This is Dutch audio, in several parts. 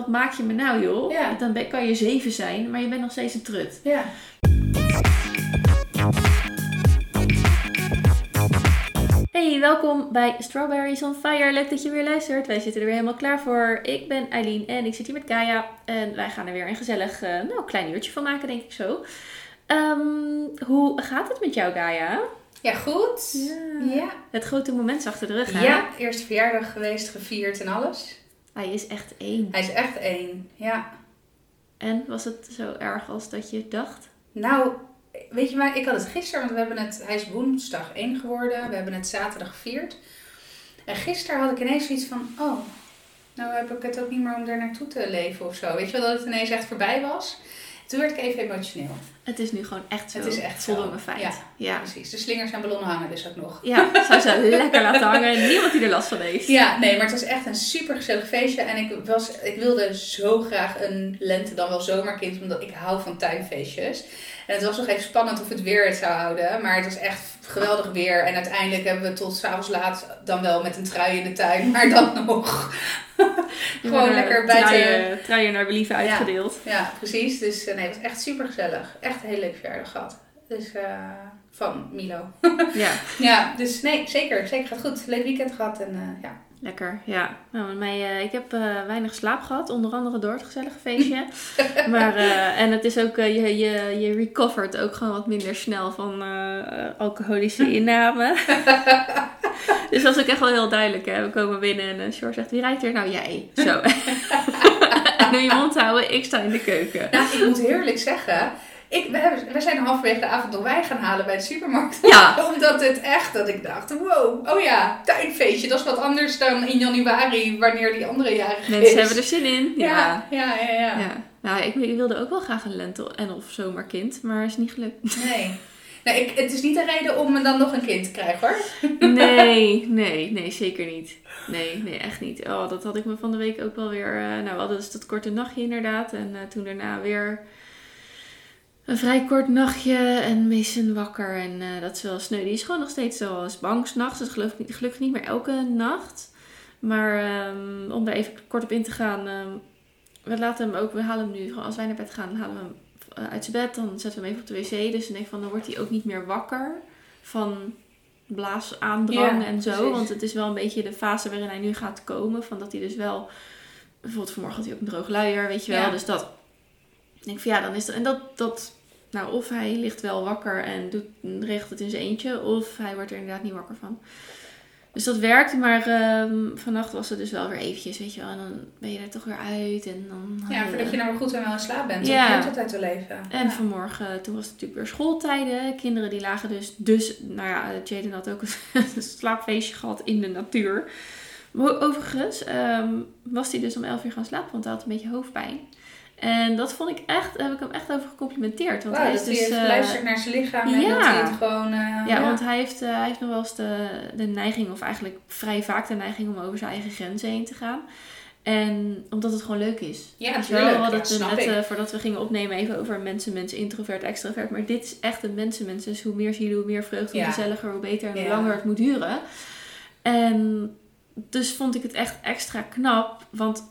wat maak je me nou joh? Ja. Dan ben, kan je zeven zijn, maar je bent nog steeds een trut. Ja. Hey, welkom bij Strawberries on Fire. Leuk dat je weer luistert. Wij zitten er weer helemaal klaar voor. Ik ben Eileen en ik zit hier met Kaya. En wij gaan er weer een gezellig, eh, nou, klein uurtje van maken, denk ik zo. Ehm, hoe gaat het met jou, Kaya? Ja, goed. Ja. Ja. Het grote moment is achter de rug, hè? Ja, eerste verjaardag geweest, gevierd en alles. Hij is echt één. Hij is echt één. Ja. En was het zo erg als dat je dacht? Nou, weet je maar, ik had het gisteren, want we hebben het, hij is woensdag één geworden. We hebben het zaterdag gevierd. En gisteren had ik ineens zoiets van, oh, nou heb ik het ook niet meer om daar naartoe te leven of zo. Weet je wel, dat het ineens echt voorbij was. Toen werd ik even emotioneel. Het is nu gewoon echt zo. Het is echt zo. voldongen feit. Ja. Ja. Precies. De slingers en ballonnen hangen dus ook nog. Ja, zou ze lekker laten hangen. Niemand die er last van heeft. Ja, nee, maar het was echt een super gezellig feestje. En ik, was, ik wilde zo graag een lente, dan wel zomerkind, omdat ik hou van tuinfeestjes. En het was nog even spannend of het weer het zou houden. Maar het was echt geweldig weer. En uiteindelijk hebben we tot s'avonds laat dan wel met een trui in de tuin. Maar dan nog gewoon Eh, lekker buiten. Truien, truien naar believen uitgedeeld. Ja, precies. Dus eh, nee, het was echt super gezellig. Echt een hele leuke verjaardag gehad. Dus eh, van Milo. Ja. ja, dus nee, zeker. Zeker gaat goed. Leuk weekend gehad. En eh, ja. Lekker, ja. Nou, met mij, eh, ik heb eh, weinig slaap gehad, onder andere door het gezellige feestje. maar, eh, en het is ook, je, je, je recovert ook gewoon wat minder snel van alcoholische inname. dus dat is ook echt wel heel duidelijk. Hè? We komen binnen en Sjor zegt, wie rijdt er? Nou, jij. Zo. en doe je mond houden, ik sta in de keuken. Nou, ik moet eerlijk zeggen. Ik, we, hebben, we zijn halverwege de avond nog wijn gaan halen bij de supermarkt. Ja. Omdat het echt, dat ik dacht, wow, oh ja, tuinfeestje. Dat is wat anders dan in januari, wanneer die andere jaren is. Mensen hebben er zin in. Ja. Ja, ja, ja. ja. Nou, ik, ik wilde ook wel graag een lente- en of zomerkind, maar is niet gelukt. Nee. Nee, ik, het is niet een reden om me dan nog een kind te krijgen hoor. Nee, nee, nee, zeker niet. Nee, nee, echt niet. Oh, dat had ik me van de week ook wel weer. eh, nou, we hadden dus dat korte nachtje inderdaad. En eh, toen daarna weer een vrij kort nachtje. En Mason wakker. En eh, dat is wel sneu. Die is gewoon nog steeds wel eens bang s'nachts. Dat geloof ik niet, gelukkig niet meer elke nacht. Maar ehm, om daar even kort op in te gaan. ehm, we laten hem ook, we halen hem nu, gewoon als wij naar bed gaan, halen we hem eh, uit zijn bed. Dan zetten we hem even op de wc. Dus dan denk ik van, dan wordt hij ook niet meer wakker van blaasaandrang Ja, en zo. precies. Want het is wel een beetje de fase waarin hij nu gaat komen. Van dat hij dus wel, bijvoorbeeld vanmorgen had hij ook een droog luier, weet je wel. Ja. Dus dat, ik denk van ja, dan is dat, en dat, dat, nou of hij ligt wel wakker en doet, regelt het in zijn eentje. Of hij wordt er inderdaad niet wakker van. Dus dat werkt, maar ehm, vannacht was het dus wel weer eventjes, weet je wel. En dan ben je er toch weer uit en dan... Ja, eh, voordat je nou goed en wel in slaap bent. Ja. Ja. Dat altijd te leven. en ja. vanmorgen, toen was het natuurlijk weer schooltijden. Kinderen die lagen dus, dus nou ja, Jaden had ook een slaapfeestje gehad in de natuur. Overigens ehm, was hij dus om 11 uur gaan slapen, want hij had een beetje hoofdpijn. En dat vond ik echt, daar heb ik hem echt over gecomplimenteerd. Want hij is hij dus, heeft eh, naar zijn lichaam en ja. dat hij het gewoon... eh, ja, want hij heeft, eh, hij heeft nog wel eens de, de neiging, of eigenlijk vrij vaak de neiging om over zijn eigen grenzen heen te gaan. En omdat het gewoon leuk is. Ja, je wel. We hadden het net, voordat we gingen opnemen, even over mensen, mensen, introvert, extrovert. Maar dit is echt een mensenmens. Dus hoe meer zielen, hoe meer vreugde, hoe Ja. gezelliger, hoe beter en hoe Ja. langer het moet duren. En dus vond ik het echt extra knap. Want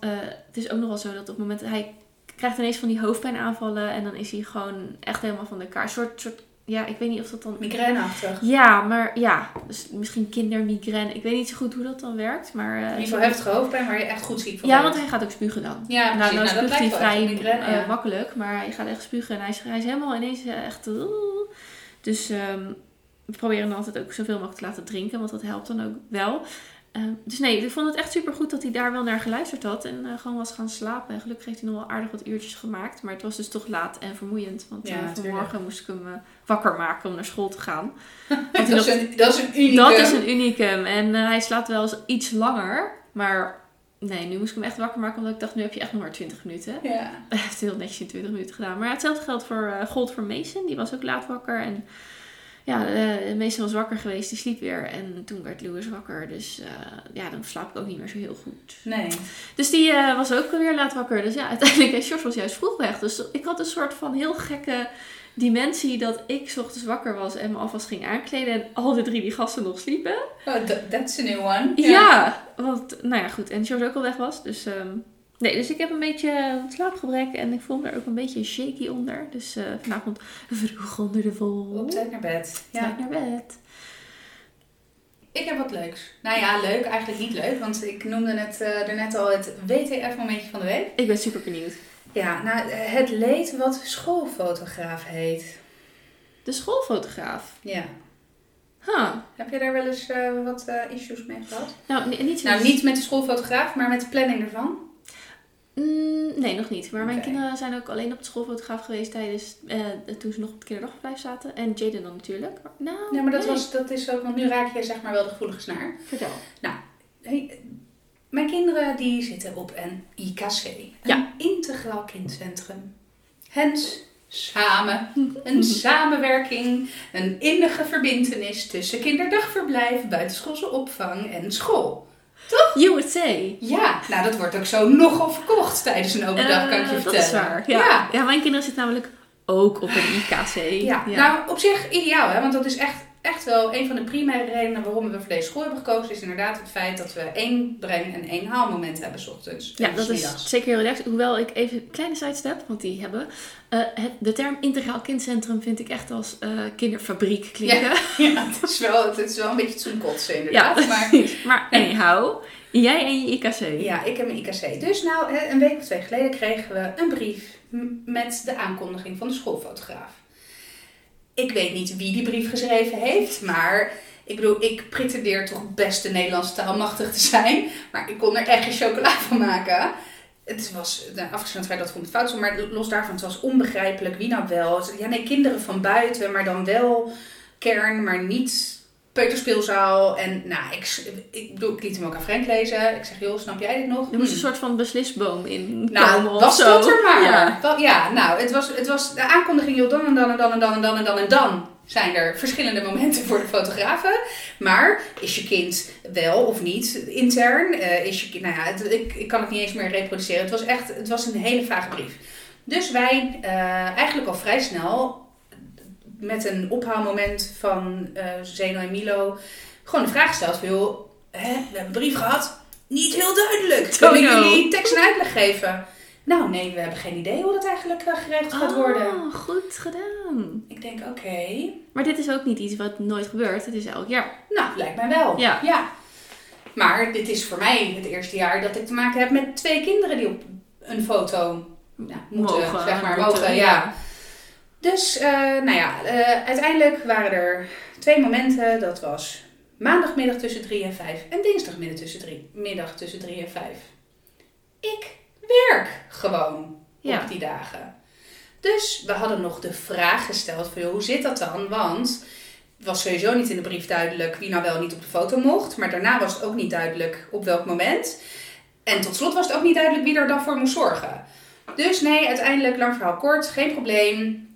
het is ook nog wel zo dat op het moment... Hij krijgt ineens van die hoofdpijnaanvallen. En dan is hij gewoon echt helemaal van de kaart. Een soort, soort... Ja, ik weet niet of dat dan... Migraineachtig. Ja, maar ja. Dus misschien kindermigraine. Ik weet niet zo goed hoe dat dan werkt. Maar, eh, In ieder geval heftige hoofdpijn waar je echt goed ziek van ja, want hij gaat ook spugen dan. Ja, nou, precies. nou Nou, dat spuugt hij vrij migraine, eh, makkelijk, maar hij gaat echt spugen en hij is, hij is helemaal ineens eh, echt... eh, dus ehm, we proberen hem altijd ook zoveel mogelijk te laten drinken, want dat helpt dan ook wel. Ehm, dus nee, ik vond het echt super goed dat hij daar wel naar geluisterd had en eh, gewoon was gaan slapen. En gelukkig heeft hij nog wel aardig wat uurtjes gemaakt, maar het was dus toch laat en vermoeiend. Want Ja, eh, vanmorgen moest ik hem eh, wakker maken om naar school te gaan. Dat is, een, dat is een unicum. dat is een unicum. En eh, hij slaapt wel eens iets langer. Maar nee, nu moest ik hem echt wakker maken. Omdat ik dacht, nu heb je echt nog maar 20 minuten. Ja. Hij heeft heel netjes in 20 minuten gedaan. Maar hetzelfde geldt voor, eh gold voor Mason. Die was ook laat wakker. En ja, eh Mason was wakker geweest. Die sliep weer. En toen werd Louis wakker. Dus eh, ja, dan slaap ik ook niet meer zo heel goed. Nee. Dus die eh, was ook weer laat wakker. Dus ja, uiteindelijk, en George was juist vroeg weg. Dus ik had een soort van heel gekke dimensie dat ik ochtends wakker was en me alvast ging aankleden. En al de drie die gasten nog sliepen. Oh, that- that's a new one. Ja, want, nou ja, goed. En George ook al weg was. Dus ehm, Nee, dus ik heb een beetje slaapgebrek en ik voel me er ook een beetje shaky onder. Dus eh, vanavond vroeg onder de vol. Op tijd naar bed. Ja. Tijd naar bed. Ik heb wat leuks. Nou ja, leuk. Eigenlijk niet leuk. Want ik noemde het uh, net al het WTF-momentje van de week. Ik ben super benieuwd. Ja, nou, het leed wat schoolfotograaf heet. De schoolfotograaf? Ja. Huh. Heb je daar wel eens uh, wat uh, issues mee gehad? Nou, niet, nou, niet met de schoolfotograaf, maar met de planning ervan? Mm, nee, nog niet. Maar mijn kinderen zijn ook alleen op de schoolfotograaf geweest tijdens uh, toen ze nog op het kinderdagverblijf zaten. En Jaden dan natuurlijk. Nou, ja, maar dat, was, dat is ook, want nu raak je zeg maar wel de gevoelige snaar. Vertel. Nou, hey, mijn kinderen die zitten op een IKC. Een ja. integraal kindcentrum. Hens samen. Een samenwerking, een innige verbindenis tussen kinderdagverblijf, buitenschoolse opvang en school. Toch? You would say. Ja, nou dat wordt ook zo nogal verkocht tijdens een open dag, kan ik je vertellen. Dat is waar, ja. ja. ja. mijn kinderen zitten namelijk ook op een IKC. Ja, nou op zich ideaal hè, want dat is echt echt wel een van de primaire redenen waarom we voor deze school hebben gekozen, is inderdaad het feit dat we één breng- en één haalmoment hebben s ochtends. Ja, dat is zeker heel relaxed. Hoewel ik even een kleine sidestep, want die hebben. Uh, het, de term integraal kindcentrum vind ik echt als uh, kinderfabriek klinken. Ja, ja, het, is wel, het is wel een beetje zo'n kotsen inderdaad. Ja, maar, maar anyhow, jij en je IKC. Ja, ik heb mijn IKC. Dus nou, een week of twee geleden kregen we een brief met de aankondiging van de schoolfotograaf ik weet niet wie die brief geschreven heeft, maar ik bedoel, ik pretendeer toch best de Nederlandse taal machtig te zijn, maar ik kon er echt geen chocola van maken. Het was, afgezien van het dat vond het fout maar los daarvan, het was onbegrijpelijk wie nou wel. Ja, nee, kinderen van buiten, maar dan wel kern, maar niet peuterspeelzaal. En nou, ik, ik, bedoel, ik liet hem ook aan Frank lezen. Ik zeg, joh, snap jij dit nog? Er moest een soort van beslisboom in Nou, was dat er maar. Ja, ja nou, het was, het was de aankondiging, joh, dan en dan en dan en dan en dan en dan en dan zijn er verschillende momenten voor de fotografen. Maar is je kind wel of niet intern? Uh, is je kind, nou ja, het, ik, ik kan het niet eens meer reproduceren. Het was echt, het was een hele vage brief. Dus wij uh, eigenlijk al vrij snel met een ophaalmoment van uh, Zeno en Milo gewoon de vraag gesteld van, joh, hè, we hebben een brief gehad, niet heel duidelijk. Kunnen jullie tekst en uitleg geven? Nou, nee, we hebben geen idee hoe dat eigenlijk uh, geregeld gaat worden. Oh, goed gedaan. Ik denk, oké. Maar dit is ook niet iets wat nooit gebeurt. Het is elk jaar. Nou, lijkt mij wel. Ja. ja. Maar dit is voor mij het eerste jaar dat ik te maken heb met twee kinderen die op een foto nou, moeten, mogen, zeg maar, mogen. ja. Dus, uh, nou ja, uh, uiteindelijk waren er twee momenten. Dat was maandagmiddag tussen 3 en 5 en dinsdagmiddag tussen 3, middag tussen 3 en 5. Ik werk gewoon ja. op die dagen. Dus we hadden nog de vraag gesteld van, joh, hoe zit dat dan? Want het was sowieso niet in de brief duidelijk wie nou wel niet op de foto mocht. Maar daarna was het ook niet duidelijk op welk moment. En tot slot was het ook niet duidelijk wie er dan voor moest zorgen. Dus nee, uiteindelijk, lang verhaal kort, geen probleem.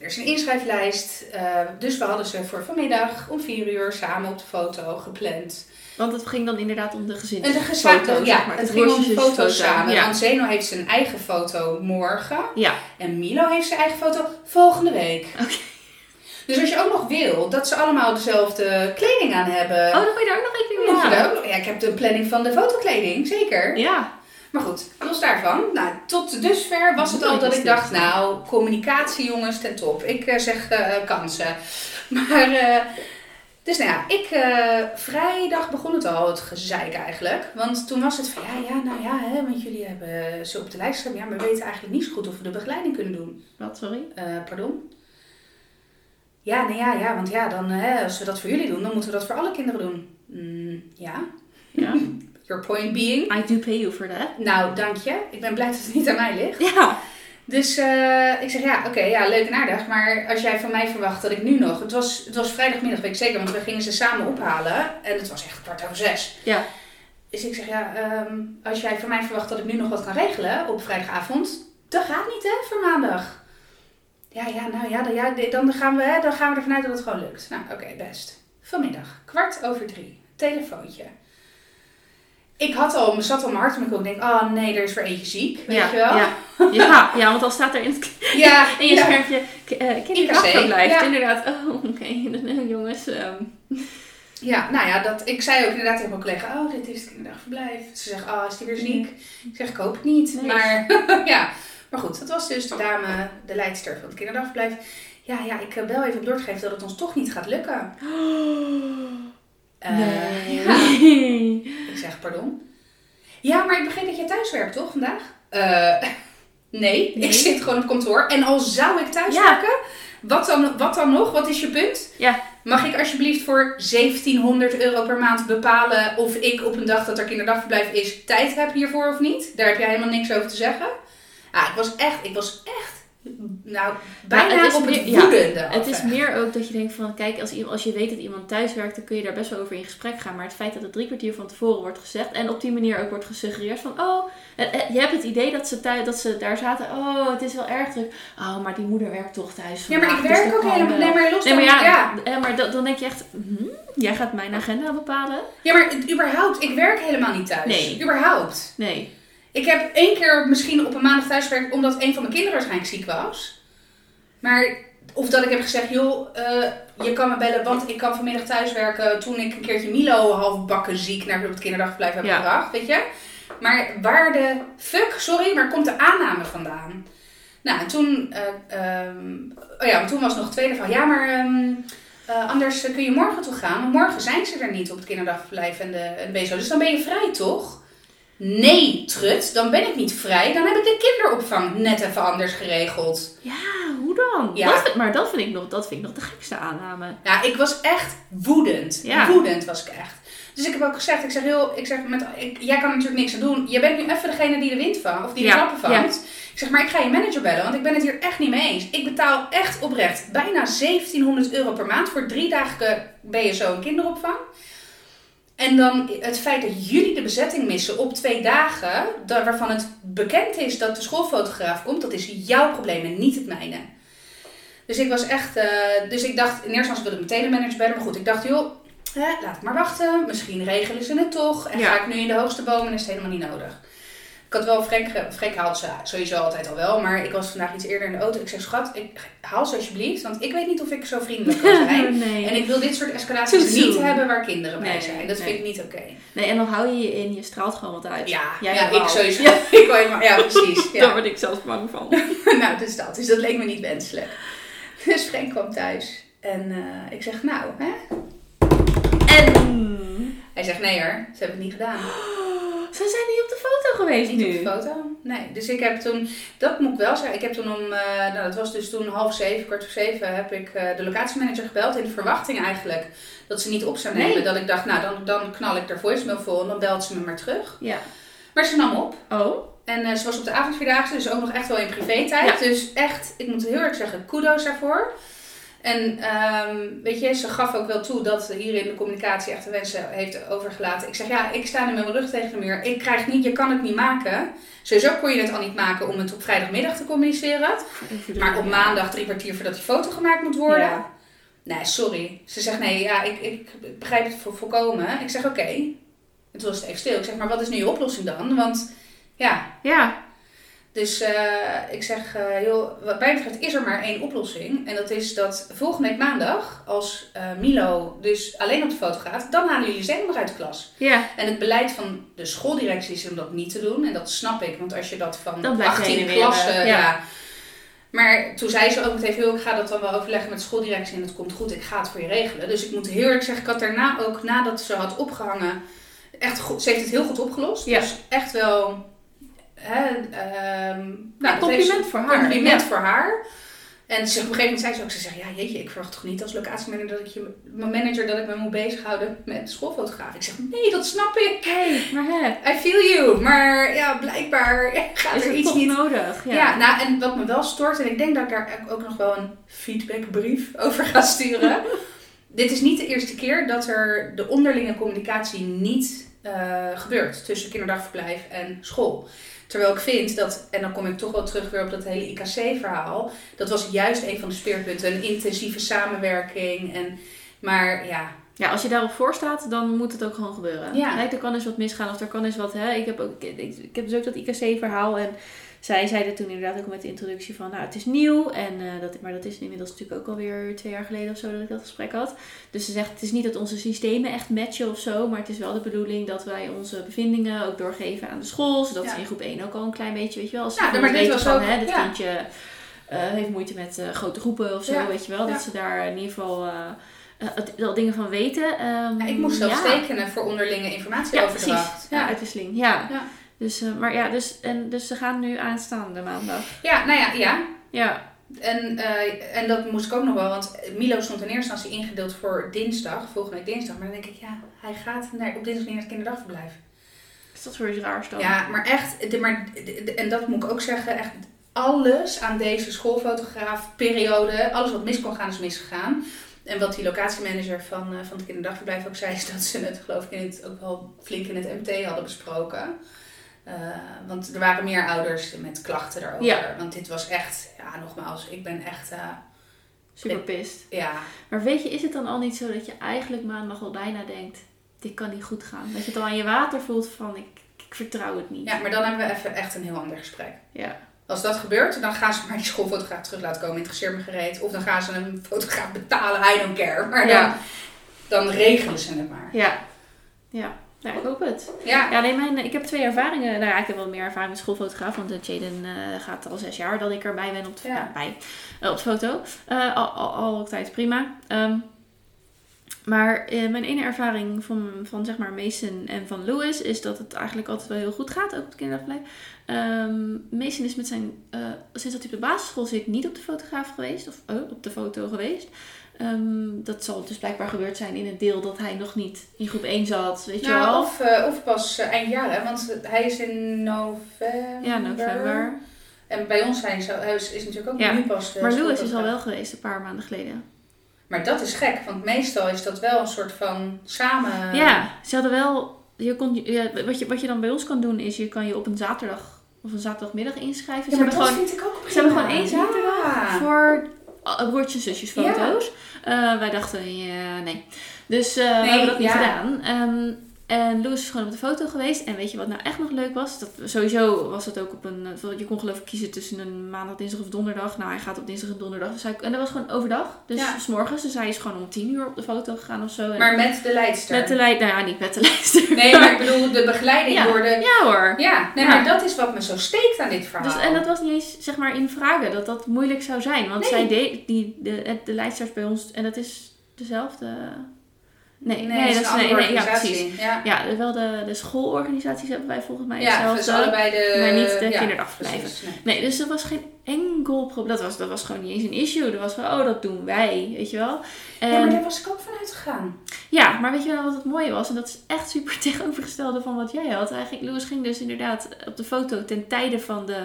Er is een inschrijflijst. Uh, dus we hadden ze voor vanmiddag om vier uur samen op de foto gepland. Want het ging dan inderdaad om de gezin. En de foto, ja, maar. het ging om de foto's samen. Ja. Want Zeno heeft zijn eigen foto morgen. Ja. En Milo heeft zijn eigen foto volgende week. Oké. Dus als je ook nog wil dat ze allemaal dezelfde kleding aan hebben. Oh, dan moet je daar ook nog rekening mee houden. Ja, ik heb de planning van de fotokleding, zeker. Ja. Maar goed, los daarvan. Nou, tot dusver was het al dat ik dacht, nou, communicatie jongens, ten top. Ik uh, zeg uh, kansen. Maar, uh, dus nou ja, ik, vrijdag begon het al, het gezeik eigenlijk. Want toen was het van, ja, ja, nou ja, hè, want jullie hebben ze op de lijst staan. Ja, maar we weten eigenlijk niet zo goed of we de begeleiding kunnen doen. Wat, sorry? pardon? Ja, nou ja, ja, want ja, dan, hè, als we dat voor jullie doen, dan moeten we dat voor alle kinderen doen. Mm, ja. Ja. Your point being. I do pay you for that. Nou, dank je. Ik ben blij dat het niet aan mij ligt. Ja. Dus uh, ik zeg, ja, oké, ja, leuk en aardig. Maar als jij van mij verwacht dat ik nu nog... Het was, het was vrijdagmiddag, weet ik zeker, want we gingen ze samen ophalen. En het was echt kwart over zes. Ja. Dus ik zeg, ja, um, als jij van mij verwacht dat ik nu nog wat kan regelen op vrijdagavond... Dat gaat niet, hè, voor maandag. Ja, ja, nou ja, dan, ja, dan, gaan, we, hè, dan gaan we ervan uit dat het gewoon lukt. Nou, oké, best. Vanmiddag, kwart over drie, telefoontje ik had al, me zat al mijn hart in mijn kop. Ik denk, oh nee, er is weer eentje ziek. Weet ja, je wel? Ja. ja, ja, want dan staat er in, het, ja, in je ja. schermpje uh, kinderdagverblijf. Ja. Inderdaad. Oh, oké. Okay. jongens. Um. Ja, nou ja, dat, ik zei ook inderdaad tegen mijn collega, oh, dit is het kinderdagverblijf. Ze zegt, oh, is die weer ziek? Ik zeg, ik hoop het niet. Nee. Maar ja, maar goed, dat was dus de dame, de leidster van het kinderdagverblijf. Ja, ja, ik eh, bel even op door te geven dat het ons toch niet gaat lukken. Nee. Ik zeg, pardon? Ja, maar ik begreep dat jij thuis werkt, toch, vandaag? Eh, nee, Nee. ik zit gewoon op kantoor. En al zou ik thuis Ja. werken, wat dan, wat dan nog? Wat is je punt? Ja. Mag ik alsjeblieft voor 1700 euro per maand bepalen of ik op een dag dat er kinderdagverblijf is tijd heb hiervoor of niet? Daar heb jij helemaal niks over te zeggen. Ja, ik was echt, ik was echt, nou, bijna het is op het meer- ja. Het is meer ook dat je denkt van, kijk, als, als je weet dat iemand thuis werkt, dan kun je daar best wel over in gesprek gaan. Maar het feit dat het drie kwartier van tevoren wordt gezegd en op die manier ook wordt gesuggereerd van, oh, eh, eh, je hebt het idee dat ze, thuis, dat ze daar zaten, oh, het is wel erg druk. Oh, maar die moeder werkt toch thuis Ja, maar ik dus werk ook helemaal, nee, maar los Nee, maar dan- ja, ja. eh, maar dat- dan denk je echt, hm, jij gaat mijn agenda bepalen? Ja, maar überhaupt, ik werk helemaal niet thuis. Nee. Überhaupt. Nee. Ik heb één keer misschien op een maandag thuis gewerkt omdat een van mijn kinderen waarschijnlijk ziek was. Maar, of dat ik heb gezegd, joh, eh, je kan me bellen, want ik kan vanmiddag thuis werken toen ik een keertje Milo halfbakken ziek naar het kinderdagverblijf heb Ja. gebracht, weet je. Maar waar de fuck, sorry, waar komt de aanname vandaan? Nou, en toen, eh, ehm, oh ja, toen was nog het tweede van, ja, maar ehm, eh, anders kun je morgen toe gaan. Want morgen zijn ze er niet op het kinderdagverblijf en de, en de BSO. Dus dan ben je vrij, toch? Nee, trut, dan ben ik niet vrij. Dan heb ik de kinderopvang net even anders geregeld. Ja, hoe dan? Ja. Dat, vind- maar dat vind, ik nog, dat vind ik nog de gekste aanname. Ja, ik was echt woedend. Ja. Woedend was ik echt. Dus ik heb ook gezegd, ik zeg heel, ik zeg met, ik, jij kan natuurlijk niks aan doen. Je bent nu even degene die de wind vangt, of die de Ja, klappen vangt. Ik zeg, maar ik ga je manager bellen, want ik ben het hier echt niet mee eens. Ik betaal echt oprecht bijna 1700 euro per maand voor drie dagen BSO en kinderopvang. En dan het feit dat jullie de bezetting missen op twee dagen, da- waarvan het bekend is dat de schoolfotograaf komt, dat is jouw probleem en niet het mijne. Dus ik was echt, eh, dus ik dacht, in eerste instantie wilde ik meteen een manager bellen, maar goed, ik dacht, joh, hè, laat ik maar wachten, misschien regelen ze het toch. En Ja. ga ik nu in de hoogste bomen, dan is helemaal niet nodig. Ik had wel Freek, ge- Freek haalt ze sowieso altijd al wel, maar ik was vandaag iets eerder in de auto. Ik zeg, schat, ik, haal ze alsjeblieft, want ik weet niet of ik zo vriendelijk kan zijn. nee. En ik wil dit soort escalaties niet hebben waar kinderen bij zijn. Dat nee. vind ik niet oké. nee, en dan hou je je in, je straalt gewoon wat uit. Ja, Jij ja ik sowieso. Ja. Ik helemaal, ja, precies. Daar word ik zelfs bang van. nou, dus dat. Dus dat leek me niet wenselijk. Dus Frank kwam thuis. En eh, ik zeg, nou, hè? En... Hij zegt, nee hoor, ze hebben het niet gedaan. Ze zijn niet op de foto geweest Niet op nu. de foto. Nee, dus ik heb toen, dat moet ik wel zeggen, ik heb toen om, eh, nou dat was dus toen half zeven, kwart voor zeven, heb ik eh, de locatiemanager gebeld in de verwachting eigenlijk dat ze niet op zou nemen. Nee. Dat ik dacht, nou dan, dan knal ik er voicemail vol en dan belt ze me maar terug. Ja. Maar ze nam op. Oh. En eh, ze was op de avondvierdaagse, dus ook nog echt wel in privé-tijd. Dus echt, ik moet heel erg zeggen, kudo's daarvoor. En ehm, weet je, ze gaf ook wel toe dat hier in de communicatie echt de wensen heeft overgelaten. Ik zeg, ja, ik sta nu met mijn rug tegen de muur. Ik krijg niet, je kan het niet maken. Sowieso kon je het al niet maken om het op vrijdagmiddag te communiceren. Maar op maandag drie kwartier voordat die foto gemaakt moet worden. Ja. Nee, sorry. Ze zegt, nee, ja, ik, ik, begrijp het vo- volkomen. Ik zeg, oké. En toen was het even stil. Ik zeg, maar wat is nu je oplossing dan? Want, ja, Ja. Dus eh, ik zeg, eh joh, wat mij betreft is er maar één oplossing. En dat is dat volgende week maandag, als eh, Milo dus alleen op de foto gaat, dan halen jullie Zeeman uit de klas. Ja. En het beleid van de schooldirectie is om dat niet te doen. En dat snap ik, want als je dat van Dan blijft 18 heen en weer, klassen... ja. ja. Maar toen zei ze ook meteen, joh, ik ga dat dan wel overleggen met de schooldirectie en dat komt goed, ik ga het voor je regelen. Dus ik moet heel eerlijk zeggen, ik had daarna ook, nadat ze had opgehangen, echt goed, ze heeft het heel goed opgelost. Ja. Dus echt wel... Hè, ehm, nou, compliment voor haar. Compliment Ja. voor haar. En ze, op een gegeven moment zei ze ook, ze zegt, ja jeetje, ik verwacht toch niet als locatiemanager dat ik je, mijn manager dat ik me moet bezighouden met schoolfotograaf. Ik zeg, nee, dat snap ik. Hey, maar hè. I feel you. Maar ja, blijkbaar gaat Is er iets niet nodig? Ja. ja. nou en wat me wel stoort, en ik denk dat ik daar ook nog wel een feedbackbrief over ga sturen. Dit is niet de eerste keer dat er de onderlinge communicatie niet eh, gebeurt tussen kinderdagverblijf en school. Terwijl ik vind dat, en dan kom ik toch wel terug weer op dat hele IKC-verhaal, dat was juist een van de speerpunten, een intensieve samenwerking. En, maar ja, Ja, als je daarop voor staat, dan moet het ook gewoon gebeuren. Ja. Hè, er kan eens wat misgaan of er kan eens wat... Hè, ik, heb ook, ik, ik heb dus ook dat IKC-verhaal en zij zeiden toen inderdaad ook met de introductie van, nou het is nieuw. En, eh, dat, maar dat is inmiddels natuurlijk ook alweer twee jaar geleden of zo dat ik dat gesprek had. Dus ze zegt, het is niet dat onze systemen echt matchen of zo. Maar het is wel de bedoeling dat wij onze bevindingen ook doorgeven aan de school. Zodat Ja. ze in groep 1 ook al een klein beetje, weet je wel. Als ze Ja, maar dit weten was van, ook- hè, dit ja. kindje eh, heeft moeite met eh, grote groepen of zo, Ja. weet je wel. Ja. Dat ze daar in ieder geval... wel dingen van weten. Ehm, Ja, ik moest zelfs ja. tekenen voor onderlinge Ja, informatieoverdracht. precies. Ja, uitwisseling. Ja. Dus, eh, maar ja, dus, en, dus ze gaan nu aanstaande maandag. ja, nou ja, ja. Ja. En, eh, en dat moest ik ook nog wel, want Milo stond in eerste instantie ingedeeld voor dinsdag, volgende week dinsdag. Maar dan denk ik, ja, hij gaat naar, op dinsdag niet naar het kinderdagverblijf. Is dat voor iets raars dan? Ja, maar echt, de, maar, de- de- en dat moet ik ook zeggen, echt alles aan deze schoolfotograafperiode, alles wat mis kon gaan, is misgegaan. En wat die locatiemanager van, eh, van het kinderdagverblijf ook zei, is dat ze het geloof ik in het, ook wel flink in het MT hadden besproken. Eh, want er waren meer ouders met klachten daarover. Ja. Want dit was echt, ja nogmaals, ik ben echt, eh, Super pist. ja, Maar weet je, is het dan al niet zo dat je eigenlijk maandag al bijna denkt, dit kan niet goed gaan? Dat je het al aan je water voelt van, ik, ik vertrouw het niet. ja, maar dan hebben we even echt een heel ander gesprek. Ja. Als dat gebeurt, dan gaan ze maar die schoolfotograaf terug laten komen. Interesseert me gereed. Of dan gaan ze een fotograaf betalen. I don't care. Maar dan, Ja. dan regelen ze het maar. Ja. Ja. Ja, ik hoop het. Ja, Ja, nee, mijn, ik heb twee ervaringen. Nou ja, ik heb wel meer ervaring met schoolfotograaf. Want eh, Jaden eh, gaat al zes jaar dat ik erbij ben op de, Ja. ja, bij, eh, op de foto. Eh, al, al, altijd prima. Ehm, maar eh, mijn ene ervaring van, van zeg maar Mason en van Louis is dat het eigenlijk altijd wel heel goed gaat, ook op het kinderdagverblijf. Ehm Mason is met zijn, eh, sinds dat hij op de basisschool zit, niet op de fotograaf geweest, of eh, op de foto geweest. Ehm, dat zal dus blijkbaar gebeurd zijn in het deel dat hij nog niet in groep 1 zat, weet je wel. nou, of, eh, of pas eh, eind jaar. Hè? Want hij is in november. Ja, november. En bij ons zijn ze, hij is, is natuurlijk ook Ja, nu pas de Maar Louis is al wel geweest een paar maanden geleden. Maar dat is gek. Want meestal is dat wel een soort van samen... ja, ze hadden wel. Je kon, ja, wat, je, wat je dan bij ons kan doen is je kan je op een zaterdag of een zaterdagmiddag inschrijven. Ja, ze maar hebben dat gewoon, vind ik ook ze hebben gewoon één zaterdag Ja. voor broertjes en zusjes foto's. Eh, wij dachten, ja, nee. Dus eh, we hebben dat niet ja. gedaan. Ehm, en Louis is gewoon op de foto geweest. En weet je wat nou echt nog leuk was? Dat, sowieso was het ook op een... eh, Je kon geloof ik kiezen tussen een maandag, dinsdag of donderdag. Nou, hij gaat op dinsdag en donderdag. Dus hij, en dat was gewoon overdag. Dus Ja. s morgens. Dus hij is gewoon om tien uur op de foto gegaan of zo. En Maar met de leidster. met de leid... Nou ja, niet met de lijster. Nee, maar ik bedoel de begeleiding Ja. door de... Ja hoor. Ja, nee, Ja. maar dat is wat me zo steekt aan dit verhaal. Dus, en dat was niet eens zeg maar in vragen dat dat moeilijk zou zijn. Want Nee. zij deed die, de, de leidsters bij ons, en dat is dezelfde. Nee, nee, het dat is een nee, nee, ja, organisatie. precies. Ja, Ja, wel de, de schoolorganisaties hebben wij volgens mij ja hetzelfde. dus allebei de... maar niet de ja, kinderdagverblijven. nee. Nee, dus er was geen enkel probleem. Dat was, dat was gewoon niet eens een issue. Dat was gewoon, oh, dat doen wij, weet je wel. En, Ja, maar daar was ik ook van uitgegaan. Ja, maar weet je wel wat het mooie was? En dat is echt super tegenovergestelde van wat jij had. Eigenlijk, Louis ging dus inderdaad op de foto ten tijde van de...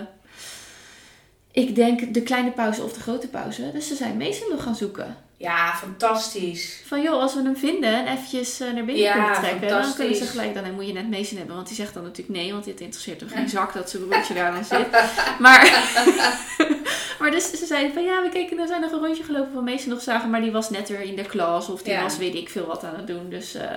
Ik denk de kleine pauze of de grote pauze. Dus ze zijn Mason nog gaan zoeken. Ja, fantastisch. Van joh, als we hem vinden en eventjes eh, naar binnen Ja, kunnen trekken, dan kunnen ze gelijk, dan moet je net Mason hebben. Want die zegt dan natuurlijk nee, want dit interesseert hem geen zak dat zijn broertje daar dan zit. Maar, maar dus ze zeiden van ja, we keken, er zijn nog een rondje gelopen van Mason nog zagen, maar die was net weer in de klas of die Ja. was weet ik veel wat aan het doen. Dus eh,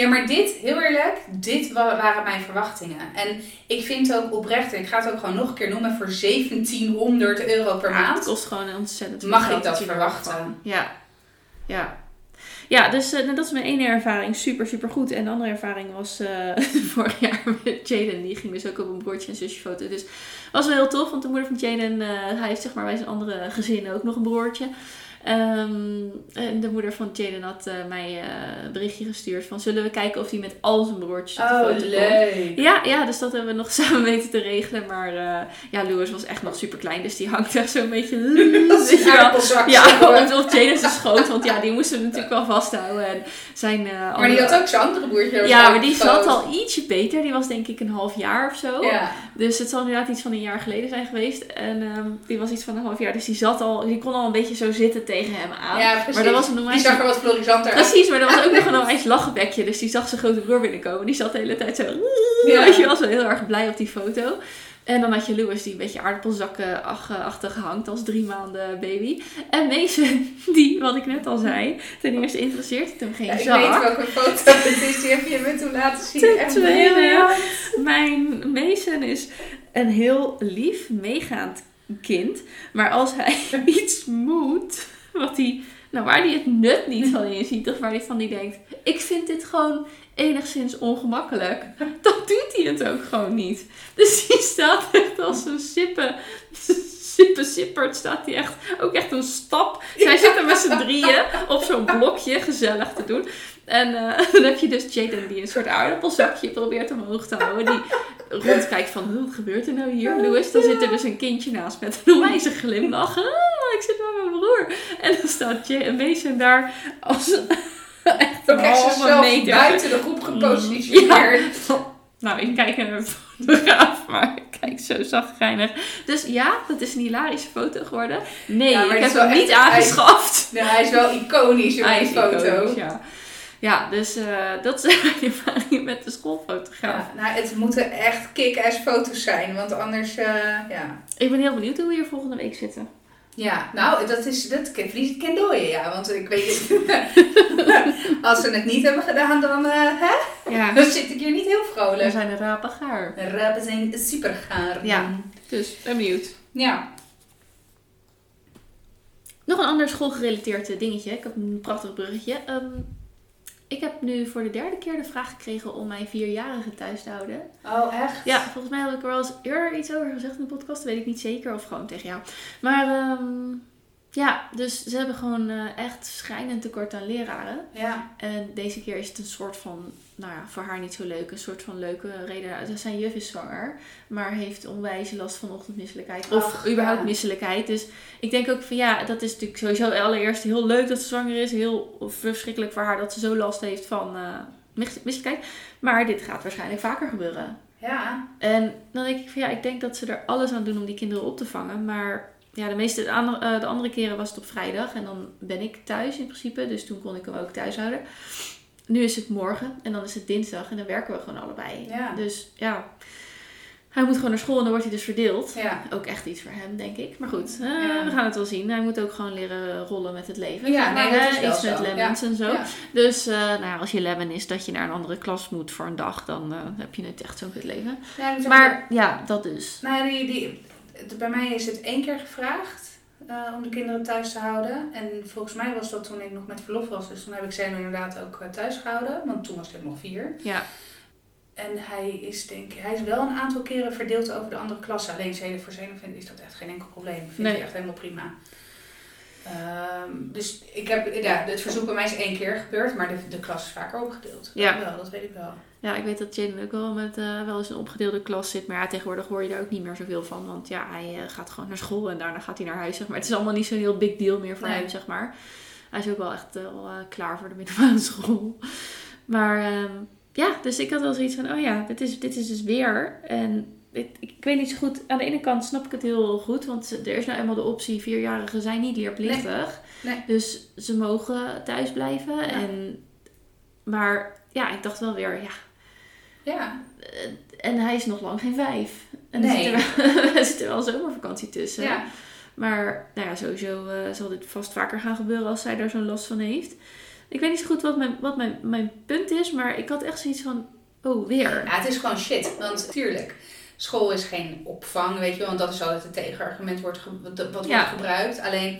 Ja, maar dit, heel eerlijk, dit wa- waren mijn verwachtingen. En ik vind ook oprecht, en ik ga het ook gewoon nog een keer noemen, voor 1700 euro per Ja, het maand. kost gewoon ontzettend veel Mag ik dat er verwachten? Ja. Ja. Ja, dus eh, nou, dat is mijn ene ervaring. Super, super goed. En de andere ervaring was eh, vorig jaar met Jaden. Die ging dus ook op een broertje en zusje foto. Dus was wel heel tof. Want de moeder van Jaden, eh, hij heeft zeg maar bij zijn andere gezin ook nog een broertje. Ehm, en de moeder van Jaden had eh, mij eh, een berichtje gestuurd van... Zullen we kijken of hij met al zijn broertjes op de Oh, foto leuk. Ja, ja, dus dat hebben we nog samen weten te regelen. Maar eh, ja, Louis was echt nog super klein. Dus die hangt echt zo'n beetje... Dat is een. Ja, op, Jaden's schoot. Want ja, die moesten we natuurlijk wel vasthouden. En zijn, Maar die had ook zijn andere broertje. Ja, maar die zat al ietsje beter. Die was denk ik een half jaar of zo. Ja. Dus het zal inderdaad iets van een jaar geleden zijn geweest. En ehm, die was iets van een half jaar. Dus die zat al... Die kon al een beetje zo zitten tegen hem aan. ja, precies. Maar dat was een Die zag er wat florisanter. Precies, maar dat was ook nog een onwijs lachenbekje. Dus die zag zijn grote broer binnenkomen. Die zat de hele tijd zo... Ja. Weet je wel, zo heel erg blij op die foto. En dan had je Louis die een beetje aardappelzakken-achtig hangt als drie maanden baby. En Mason, die, wat ik net al zei, ten eerste interesseert hem geen Ja, ik zak. weet welke foto het is. Die heb je me toen laten zien. Ten Echt tweede. Mijn Mason is een heel lief, meegaand kind. Maar als hij iets moet, wat hij, nou, waar hij het nut niet van inziet, of waar hij van die denkt: ik vind dit gewoon enigszins ongemakkelijk, dan doet hij het ook gewoon niet. Dus die staat echt als een sippe, sippe sippert, staat hij echt, ook echt een stap. Zij zitten met z'n drieën op zo'n blokje gezellig te doen. En eh, dan heb je dus Jaden die een soort aardappelzakje probeert omhoog te houden. Die rondkijkt van, "Huh, wat gebeurt er nou hier, Louis? Dan zit er dus een kindje naast met een onwijze glimlach. Ah, ik zit met mijn broer. En dan staat Jaden daar als echt een halve meter. buiten de groep gepositioneerd. Nou, ik kijk naar een fotograaf, maar ik kijk zo zagrijnig. Dus ja, dat is een hilarische foto geworden. Nee, Ja, maar ik heb hem niet hij- aangeschaft. Nee, hij is wel iconisch op Hij die foto. iconisch, ja. ja, dus eh, dat zijn mijn ervaringen met de schoolfotograaf. Ja, nou, het moeten echt kick-ass foto's zijn, want anders, eh, ja. Ik ben heel benieuwd hoe we hier volgende week zitten. Ja, nou, dat is, dat verlies het ken dooien, ja. Want ik weet als ze het niet hebben gedaan, dan, eh, hè? Ja, dan zit ik hier niet heel we vrolijk. zijn een rapen gaar. Rapen zijn super gaar. Ja. Dus, ben benieuwd. Ja. Nog een ander schoolgerelateerd dingetje. Ik heb een prachtig bruggetje. Ehm, ik heb nu voor de derde keer de vraag gekregen om mijn vierjarige thuis te houden. Oh, echt? Ja, volgens mij heb ik er wel eens eerder iets over gezegd in de podcast. weet ik niet zeker. Of gewoon tegen jou. Maar ehm, ja, dus ze hebben gewoon eh, echt schrijnend tekort aan leraren. Ja. En deze keer is het een soort van, nou ja, voor haar niet zo leuk. Een soort van leuke reden. Zijn juf is zwanger, maar heeft onwijs last van ochtendmisselijkheid. Of Ach, überhaupt ja. misselijkheid. Dus ik denk ook van ja, dat is natuurlijk sowieso allereerst heel leuk dat ze zwanger is. Heel verschrikkelijk voor haar dat ze zo last heeft van mis- misselijkheid. Maar dit gaat waarschijnlijk vaker gebeuren. Ja. En dan denk ik van ja, ik denk dat ze er alles aan doen om die kinderen op te vangen. Maar ja, de meeste de andere, eh, de andere keren was het op vrijdag. En dan ben ik thuis in principe. Dus toen kon ik hem ook thuis houden. Nu is het morgen en dan is het dinsdag. En dan werken we gewoon allebei. Ja. Dus ja, hij moet gewoon naar school en dan wordt hij dus verdeeld. Ja. Ook echt iets voor hem, denk ik. Maar goed, eh, Ja. we gaan het wel zien. Hij moet ook gewoon leren rollen met het leven. Ja, nee, maar, dat is wel Iets zo. met lemons en zo. Dus eh, nou als je lemon is dat je naar een andere klas moet voor een dag, dan eh, heb je het echt zo'n kut leven. Maar ja, dat dus. Nou, die, die, bij mij is het één keer gevraagd eh, om de kinderen thuis te houden. En volgens mij was dat toen ik nog met verlof was. Dus toen heb ik ze inderdaad ook eh, thuis gehouden. Want toen was ik nog vier. Ja, En hij is denk ik, hij is wel een aantal keren verdeeld over de andere klassen. Alleen Zeden voor Zeden vind is dat echt geen enkel probleem. Vind Nee. ik echt helemaal prima. Ehm, dus ik heb, ja, het verzoek bij mij is één keer gebeurd, maar de, de klas is vaker opgedeeld. Ja. Dat wel, dat weet ik wel. Ja, ik weet dat Jaden ook wel met eh, wel eens een opgedeelde klas zit. Maar ja, tegenwoordig hoor je daar ook niet meer zoveel van. Want ja, hij eh, gaat gewoon naar school en daarna gaat hij naar huis. Zeg maar. Het is allemaal niet zo'n heel big deal meer voor Nee. hem, zeg maar. Hij is ook wel echt wel eh, klaar voor de middelbare school. Maar ehm, ja, dus ik had wel zoiets van, oh ja, dit is, dit is dus weer. En ik, ik weet niet zo goed, aan de ene kant snap ik het heel goed. Want er is nou eenmaal de optie, vierjarigen zijn niet leerplichtig. Nee. Dus ze mogen thuis blijven. Ja. En, maar ja, ik dacht wel weer, ja, Ja, en hij is nog lang geen vijf. En Nee. er, zit er, wel, er zit er wel zomervakantie tussen. ja. Maar nou ja, sowieso eh, zal dit vast vaker gaan gebeuren als zij daar zo'n last van heeft. Ik weet niet zo goed wat mijn, wat mijn, mijn punt is, maar ik had echt zoiets van, oh, weer. Ja, het is gewoon shit. Want tuurlijk, school is geen opvang, weet je wel. Want dat is altijd het tegenargument wordt wat wat Ja. wordt gebruikt. Alleen,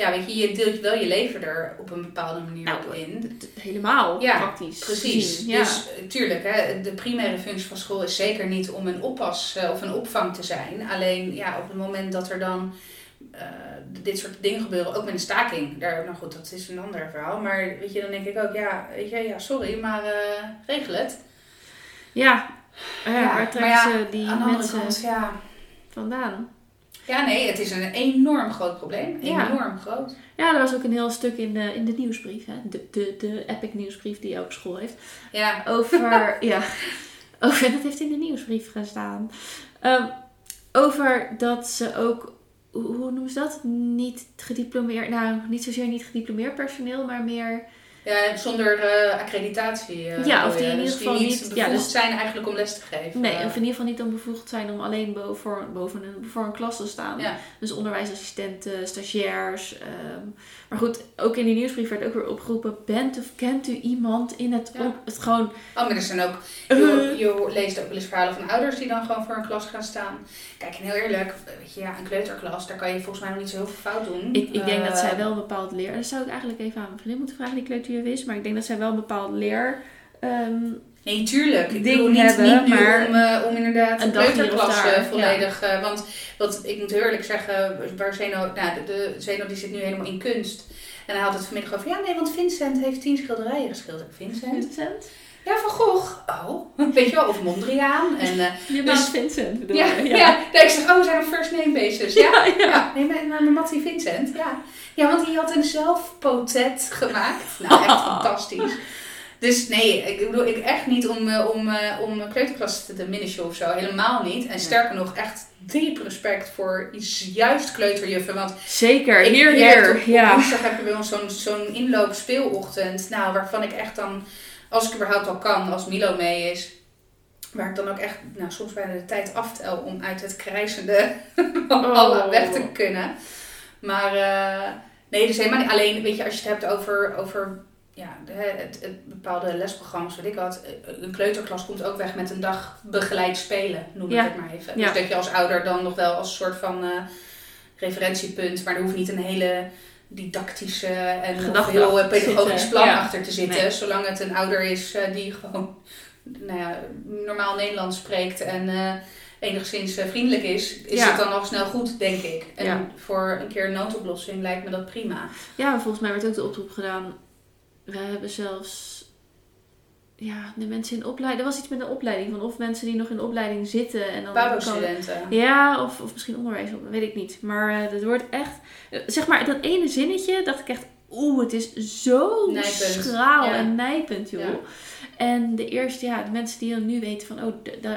ja, weet je, je deelt wel je leven er op een bepaalde manier Nou, op in. Helemaal Ja, praktisch. Precies. Ja. Dus eh, tuurlijk, hè, de primaire functie van school is zeker niet om een oppas eh, of een opvang te zijn. Alleen, ja, op het moment dat er dan eh, dit soort dingen gebeuren, ook met een staking. Daar, nou goed, dat is een ander verhaal. Maar weet je, dan denk ik ook, ja, weet je, ja, sorry, maar regel het. ja. Eh, Ja, waar maar trekken ja, ze die mensen kant, ja. vandaan? Ja, nee, het is een enorm groot probleem. Ja. Enorm groot. Ja, er was ook een heel stuk in de, in de nieuwsbrief. Hè? De, de, de epic nieuwsbrief die elke school heeft. Ja, Over, ja, over, dat heeft in de nieuwsbrief gestaan. Ehm, over dat ze ook, hoe hoe noemen ze dat? Niet gediplomeerd, nou niet zozeer niet gediplomeerd personeel, maar meer Ja, zonder eh, accreditatie. eh, Ja, of die in ieder Dus geval die niet- niet ja, bevoegd dus- zijn eigenlijk om les te geven. Nee, of in ieder geval niet dan bevoegd zijn om alleen boven, voor, boven een, voor een klas te staan. Ja. Dus onderwijsassistenten, stagiairs. ehm. maar goed, ook in die nieuwsbrief werd ook weer opgeroepen: bent of kent u iemand in het, Ja. op, het gewoon. Oh, maar er zijn ook, Eh. je, je leest ook wel eens verhalen van ouders die dan gewoon voor een klas gaan staan. Kijk, en heel eerlijk, weet je, ja, een kleuterklas, daar kan je volgens mij nog niet zo heel veel fout doen. Ik, ik denk dat Eh, zij wel een bepaald leer. Dat zou ik eigenlijk even aan mijn vriendin moeten vragen, die is. Maar ik denk dat zij wel een bepaald leer. ehm, Nee, tuurlijk. Ik bedoel niet, hebben, niet maar om, eh, om inderdaad een een dag hier of kleuterklas daar, eh, volledig... want wat, ik moet eerlijk zeggen, waar Zeno, nou, de, de, Zeno die zit nu helemaal in kunst. En hij had het vanmiddag over, ja nee, want Vincent heeft tien schilderijen geschilderd. Vincent? Vincent? Ja, van Gogh. Oh, weet je wel, of Mondriaan. En, eh, Je Dus- Vincent bedoel ja, ja. Nee, ik zeg, oh, we zijn op first name basis. Ja, ja, ja. ja. Nee, maar, maar mijn Mattie Vincent, ja. Ja, want die had een zelfportret gemaakt. Nou, echt fantastisch. Dus nee, ik bedoel, ik echt niet om, eh, om, eh, om kleuterklas te diminishen of zo. Helemaal niet. En sterker nog, echt diep respect voor juist kleuterjuffen. Want Zeker, ik- hier, op Ja. Woensdag heb je bij ons zo'n zo'n inloop speelochtend. Nou, waarvan ik echt dan, als ik überhaupt al kan, als Milo mee is. Waar ik dan ook echt, nou, soms bijna de tijd aftel om uit het krijzende alle weg te kunnen. Maar uh, nee, dus helemaal niet. Alleen, weet je, als je het hebt over, over ja, het, het bepaalde lesprogramma's wat ik had. Een kleuterklas komt ook weg met een dag begeleid spelen, noem Ja. ik het maar even. Ja. Dus dat je als ouder dan nog wel als soort van uh, referentiepunt, maar er hoeft niet een hele didactische en heel pedagogisch plan Ja. achter te zitten. Nee. Zolang het een ouder is uh, die gewoon nou ja, normaal Nederlands spreekt en uh, enigszins uh, vriendelijk is, is Ja. het dan al snel goed, denk ik. En Ja. voor een keer een noodoplossing lijkt me dat prima. Ja, maar volgens mij werd ook de oproep gedaan. We hebben zelfs. Ja, de mensen in opleiding. Er was iets met een opleiding van of mensen die nog in de opleiding zitten en dan. Babo-studenten. Ja, of, of misschien onderwijs, weet ik niet. Maar uh, het wordt echt. Uh, zeg maar, dat ene zinnetje dacht ik echt. Oeh, het is zo Nijpend. schraal Ja. en nijpend, joh. En de eerste, ja, de mensen die dan nu weten van, oh,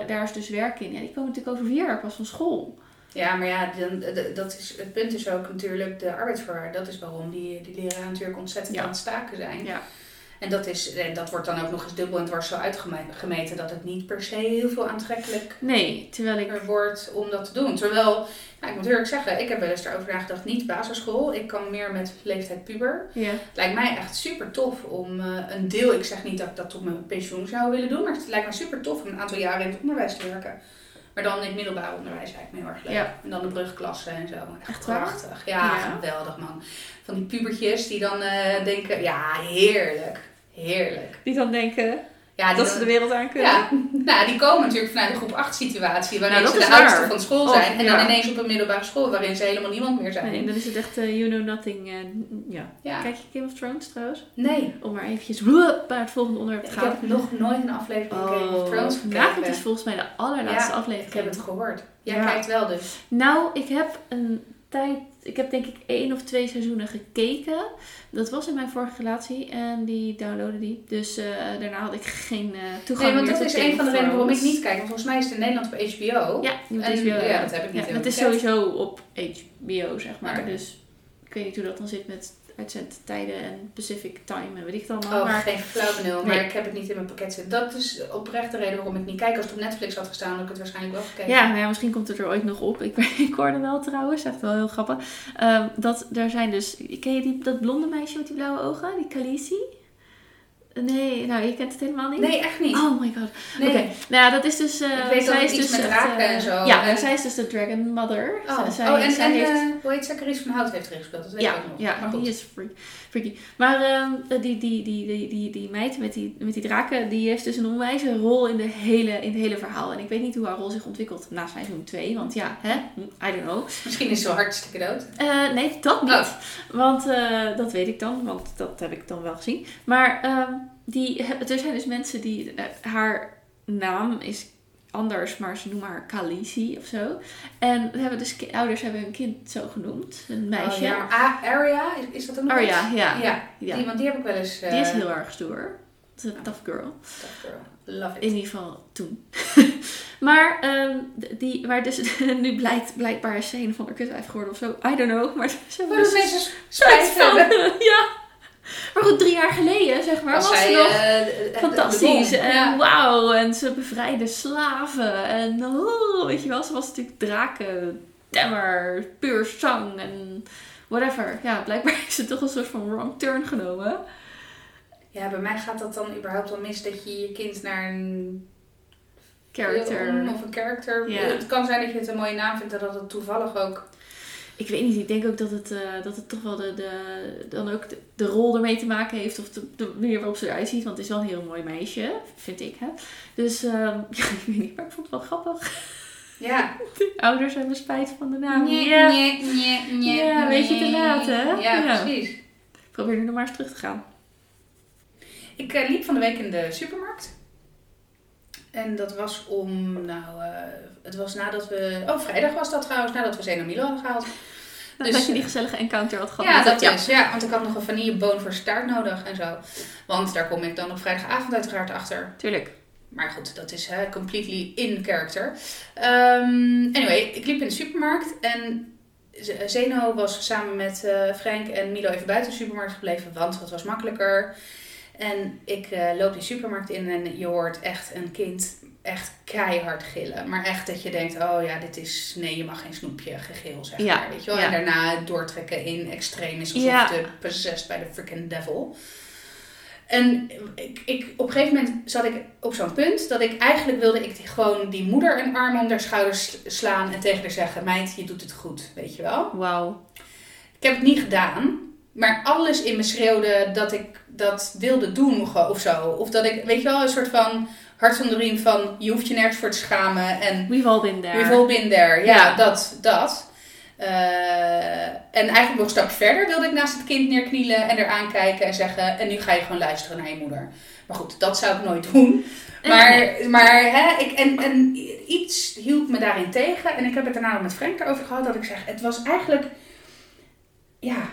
daar is dus werk in. Ja, die komen natuurlijk over vier jaar pas van school. Ja, maar ja, dan, dat is, het punt is ook natuurlijk de arbeidsvoorwaarden. Dat is waarom die, die leraren natuurlijk ontzettend Ja. aan het staken zijn. Ja. En dat, is, en dat wordt dan ook nog eens dubbel en dwars zo uitgemeten dat het niet per se heel veel aantrekkelijk Nee, terwijl ik... wordt om dat te doen. Terwijl, nou, ik moet eerlijk zeggen, ik heb wel eens erover nagedacht, niet basisschool. Ik kan meer met leeftijd puber. Ja. Het lijkt mij echt super tof om eh, een deel, ik zeg niet dat ik dat tot mijn pensioen zou willen doen, maar het lijkt mij super tof om een aantal jaren in het onderwijs te werken. Maar dan in het middelbaar onderwijs lijkt me heel erg leuk. Ja. En dan de brugklassen en zo. Echt, prachtig. Ja, Ja. geweldig man. Van die pubertjes die dan eh, denken, ja, heerlijk. Heerlijk. Die dan denken Ja, dat ze de wereld aan kunnen. ja, nou, die komen natuurlijk vanuit de groep 8 situatie, waarin Nou, ze de oudste waar. van school Oh, zijn. En dan ja. ineens op een middelbare school waarin ze helemaal niemand meer zijn. Nee, dan is het echt eh, you know nothing. ja. Ja. Kijk je Game of Thrones trouwens? Nee, Om maar eventjes naar het volgende onderwerp te ik gaan. heb nog nooit een aflevering van Game of Thrones gekeken. nou, het is volgens mij de allerlaatste Ja, aflevering. Ik heb het gehoord. Jij Ja. kijkt wel dus. Nou, ik heb een tijd, ik heb denk ik één of twee seizoenen gekeken. Dat was in mijn vorige relatie en die downloadde die. Dus eh, daarna had ik geen eh, toegang Nee, want meer dat is een van de redenen waarom ik niet kijk. Want volgens mij is het in Nederland op HBO. Ja, En- HBO. ja, dat heb ik niet Ja, Het is sowieso op HBO, zeg maar. Dus ik weet niet hoe dat dan zit met uitzendtijden en Pacific Time en weet ik het allemaal. Oh, maar geen flauw benul, maar Nee. ik heb het niet in mijn pakket zitten. Dat is oprecht de reden waarom ik niet kijk. Als het op Netflix had gestaan, had ik het waarschijnlijk wel gekeken. Ja, nou ja, misschien komt het er ooit nog op. Ik, ik hoorde wel trouwens, echt wel heel grappig. ehm, dat er zijn dus. Ken je die, dat blonde meisje met die blauwe ogen? Die Khaleesi? Nee, nou, je kent het helemaal niet? Nee, echt niet. Oh my god. nee. Oké, nou ja, dat is dus. eh, Ik weet zij is iets dus met draken eh, en zo. Ja, En- en zij is dus de Dragon Mother. Oh, Zij, oh en, zij en heeft, eh, hoe heet ze? Carice van Hout heeft erin gespeeld. Dat weet ja, ik ook nog. ja Maar goed. die is freak, freaky. Maar ehm, die, die, die, die, die, die meid met die, met die draken, die heeft dus een onwijze rol in, de hele, in het hele verhaal. En ik weet niet hoe haar rol zich ontwikkelt na seizoen 2. Want ja, hè? I don't know. Misschien is ze wel hartstikke dood. Eh, nee, dat niet. Oh. Want eh, dat weet ik dan, want dat heb ik dan wel gezien. Maar ehm, die, er zijn dus mensen die. eh, haar naam is anders, maar ze noemen haar Khaleesi of zo. En we hebben dus ouders hebben hun kind zo genoemd, een meisje. Oh, ja, maar A- Aria, is, is dat Arya, iets? ja. Ja, Ja. Die, want die heb ik wel eens... eh, Die is heel erg stoer. Dat is een tough girl. tough girl. Love it. In ieder geval toen. maar, ehm, die, maar dus, nu blijkt blijkbaar is ze een van de kutwijf geworden of zo. I don't know. Maar ze Oh, hebben dus mensen spijt hebben. ja. Maar goed, drie jaar geleden, zeg maar, was, Was ze nog eh, fantastisch. bom. En Ja. wauw, en ze bevrijden slaven. En oh, weet je wel, ze was natuurlijk draken, temmer, puur zang en whatever. Ja, blijkbaar is ze toch een soort van wrong turn genomen. Ja, bij mij gaat dat dan überhaupt wel mis dat je je kind naar een Character. of een character. Ja. Het kan zijn dat je het een mooie naam vindt en dat het toevallig ook. Ik weet niet, ik denk ook dat het, eh, dat het toch wel de, de, dan ook de, de rol ermee te maken heeft. Of de, de manier waarop ze eruit ziet. Want het is wel een heel mooi meisje, vind ik. Hè? Dus ehm, ja, ik weet niet, maar ik vond het wel grappig. Ja. De ouders hebben spijt van de naam. Nee, Ja. nee, nee, nee, Ja, weet je te laat, hè? Ja, Ja. precies. Ik probeer nu nog maar eens terug te gaan. Ik eh, liep van de week in de supermarkt. En dat was om, nou, eh, het was nadat we, oh vrijdag was dat trouwens, nadat we Zeno Milo hadden gehaald. Dus, Dus- dat je die gezellige encounter had gehad. Ja, dat is. Ja, want ik had nog een vanilleboon voor staart nodig en zo. Want daar kom ik dan op vrijdagavond uiteraard achter. Tuurlijk. Maar goed, dat is hè, completely in character. Ehm, anyway, ik liep in de supermarkt en Zeno was samen met eh, Frank en Milo even buiten de supermarkt gebleven, want het was makkelijker. En ik eh, loop die supermarkt in en je hoort echt een kind echt keihard gillen. Maar echt dat je denkt, oh ja, dit is, nee, je mag geen snoepje gegil, zeg Ja, maar. Weet je wel? ja. En daarna doortrekken in extreem is alsof Ja. de possessed bij de freaking devil. En ik, ik, op een gegeven moment zat ik op zo'n punt dat ik eigenlijk wilde ik die, gewoon die moeder een arm om haar schouders sl- slaan en tegen haar zeggen: Meid, je doet het goed, weet je wel. Wauw. Ik heb het niet gedaan, maar alles in me schreeuwde dat ik dat wilde doen of zo. Of dat ik, weet je wel, een soort van hart onder de riem van: je hoeft je nergens voor te schamen en We've all been there. We've all been there. Ja, Ja. dat. dat. Eh, en eigenlijk nog een verder wilde ik naast het kind neerknielen en er aankijken en zeggen: En nu ga je gewoon luisteren naar je moeder. Maar goed, dat zou ik nooit doen. Maar, maar hè, ik, en, en iets hield me daarin tegen. En ik heb het daarna nog met Frank erover gehad. Dat ik zeg: Het was eigenlijk. Ja.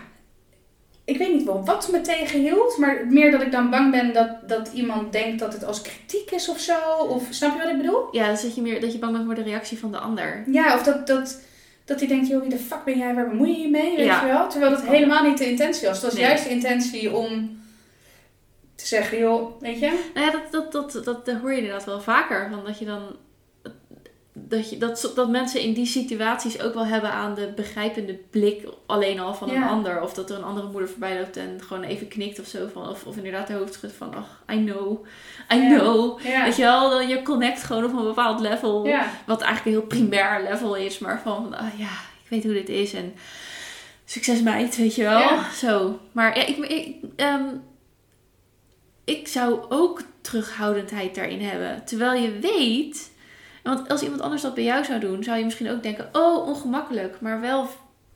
Ik weet niet wel wat me tegenhield. Maar meer dat ik dan bang ben dat, dat iemand denkt dat het als kritiek is of zo. Of snap je wat ik bedoel? Ja, dus dat je, meer, dat je bang bent voor de reactie van de ander. Ja, of dat, dat, dat hij denkt, joh, wie de fuck ben jij, waar bemoei je je mee, weet Ja. je wel? Terwijl dat helemaal niet de intentie was. Het was Nee. juist de intentie om te zeggen, joh, weet je? Nou ja, dat, dat, dat, dat, dat hoor je inderdaad wel vaker. Van dat je dan. Dat, je, dat, dat mensen in die situaties ook wel hebben aan de begrijpende blik alleen al van een ander. Of dat er een andere moeder voorbij loopt en gewoon even knikt of zo. Van, of, of inderdaad de hoofd schudt van, ach, I know, I Ja. know. Ja. Weet je wel, je connect gewoon op een bepaald level. Wat eigenlijk een heel primair level is. Maar van, ah ja, ik weet hoe dit is. En succes meid, weet je wel. Zo. Maar ja, ik, ik, ehm, ik zou ook terughoudendheid daarin hebben. Terwijl je weet... Want als iemand anders dat bij jou zou doen, zou je misschien ook denken... Oh, ongemakkelijk. Maar wel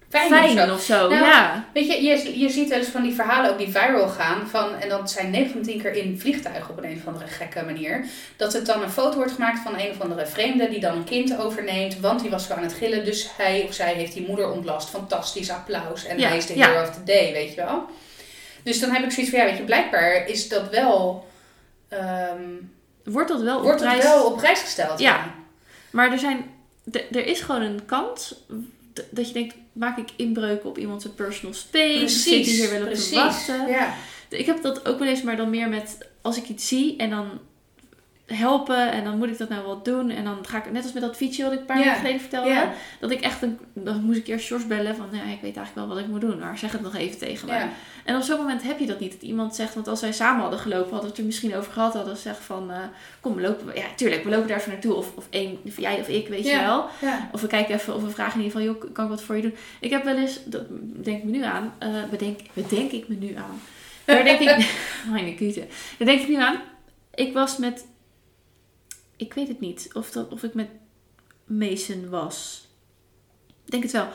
Fijn, fijn, of zo. of zo. Nou, ja. Weet je, je, je ziet wel eens van die verhalen ook die viral gaan. Van, en dat zijn 9 van de 10 keer in vliegtuigen op een, een of andere gekke manier. Dat het dan een foto wordt gemaakt van een of andere vreemde die dan een kind overneemt. Want die was zo aan het gillen. Dus hij of zij heeft die moeder ontlast. Fantastisch applaus. En Ja, hij is de ja. hero of the day, weet je wel. Dus dan heb ik zoiets van, ja weet je, blijkbaar is dat wel... ehm, Wordt dat wel op wordt prijs... wel op prijs gesteld. Ja. Maar er, zijn, er is gewoon een kans dat je denkt... Maak ik inbreuken op iemands personal space? Precies, Zit hij hier wel op te wachten? Ja. Ik heb dat ook wel eens, maar dan meer met als ik iets zie en dan helpen en dan moet ik dat nou wel doen. En dan ga ik, net als met dat fietsje wat ik een paar Ja. weken geleden vertelde, dat ik echt, een, dan moest ik eerst Jos bellen van, ja, ik weet eigenlijk wel wat ik moet doen, maar zeg het nog even tegen me. En op zo'n moment heb je dat niet, dat iemand zegt, want als wij samen hadden gelopen, hadden we het er misschien over gehad, hadden we gezegd van, eh, kom, we lopen, ja, tuurlijk, we lopen daar even naartoe, of, of één, of jij of ik, weet je wel. Of we kijken even, of we vragen in ieder geval, joh, kan ik wat voor je doen? Ik heb wel eens, dat denk ik me nu aan, eh bedenk, bedenk ik me nu aan. Daar denk ik, mijn kute. Daar denk ik nu aan. Ik was met, ik weet het niet, of, dat, of ik met Mason was. Ik denk het wel.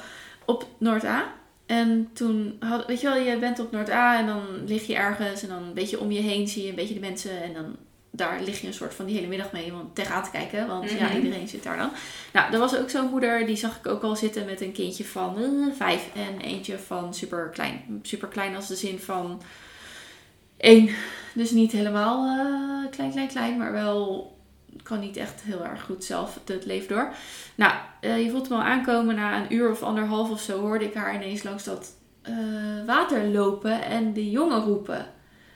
Op Noord-A. En toen had, weet je wel, je bent op Noord-A en dan lig je ergens en dan een beetje om je heen zie je een beetje de mensen en dan daar lig je een soort van die hele middag mee om tegenaan te kijken, want ja, Mhm. iedereen zit daar dan. Nou, er was ook zo'n moeder, die zag ik ook al zitten met een kindje van eh, vijf en eentje van super klein. Super klein als de zin van één. Dus niet helemaal eh, klein, klein, klein, maar wel kan niet echt heel erg goed zelf het leven door. Nou, eh, je voelt hem al aankomen. Na een uur of anderhalf of zo hoorde ik haar ineens langs dat eh, water lopen en de jongen roepen.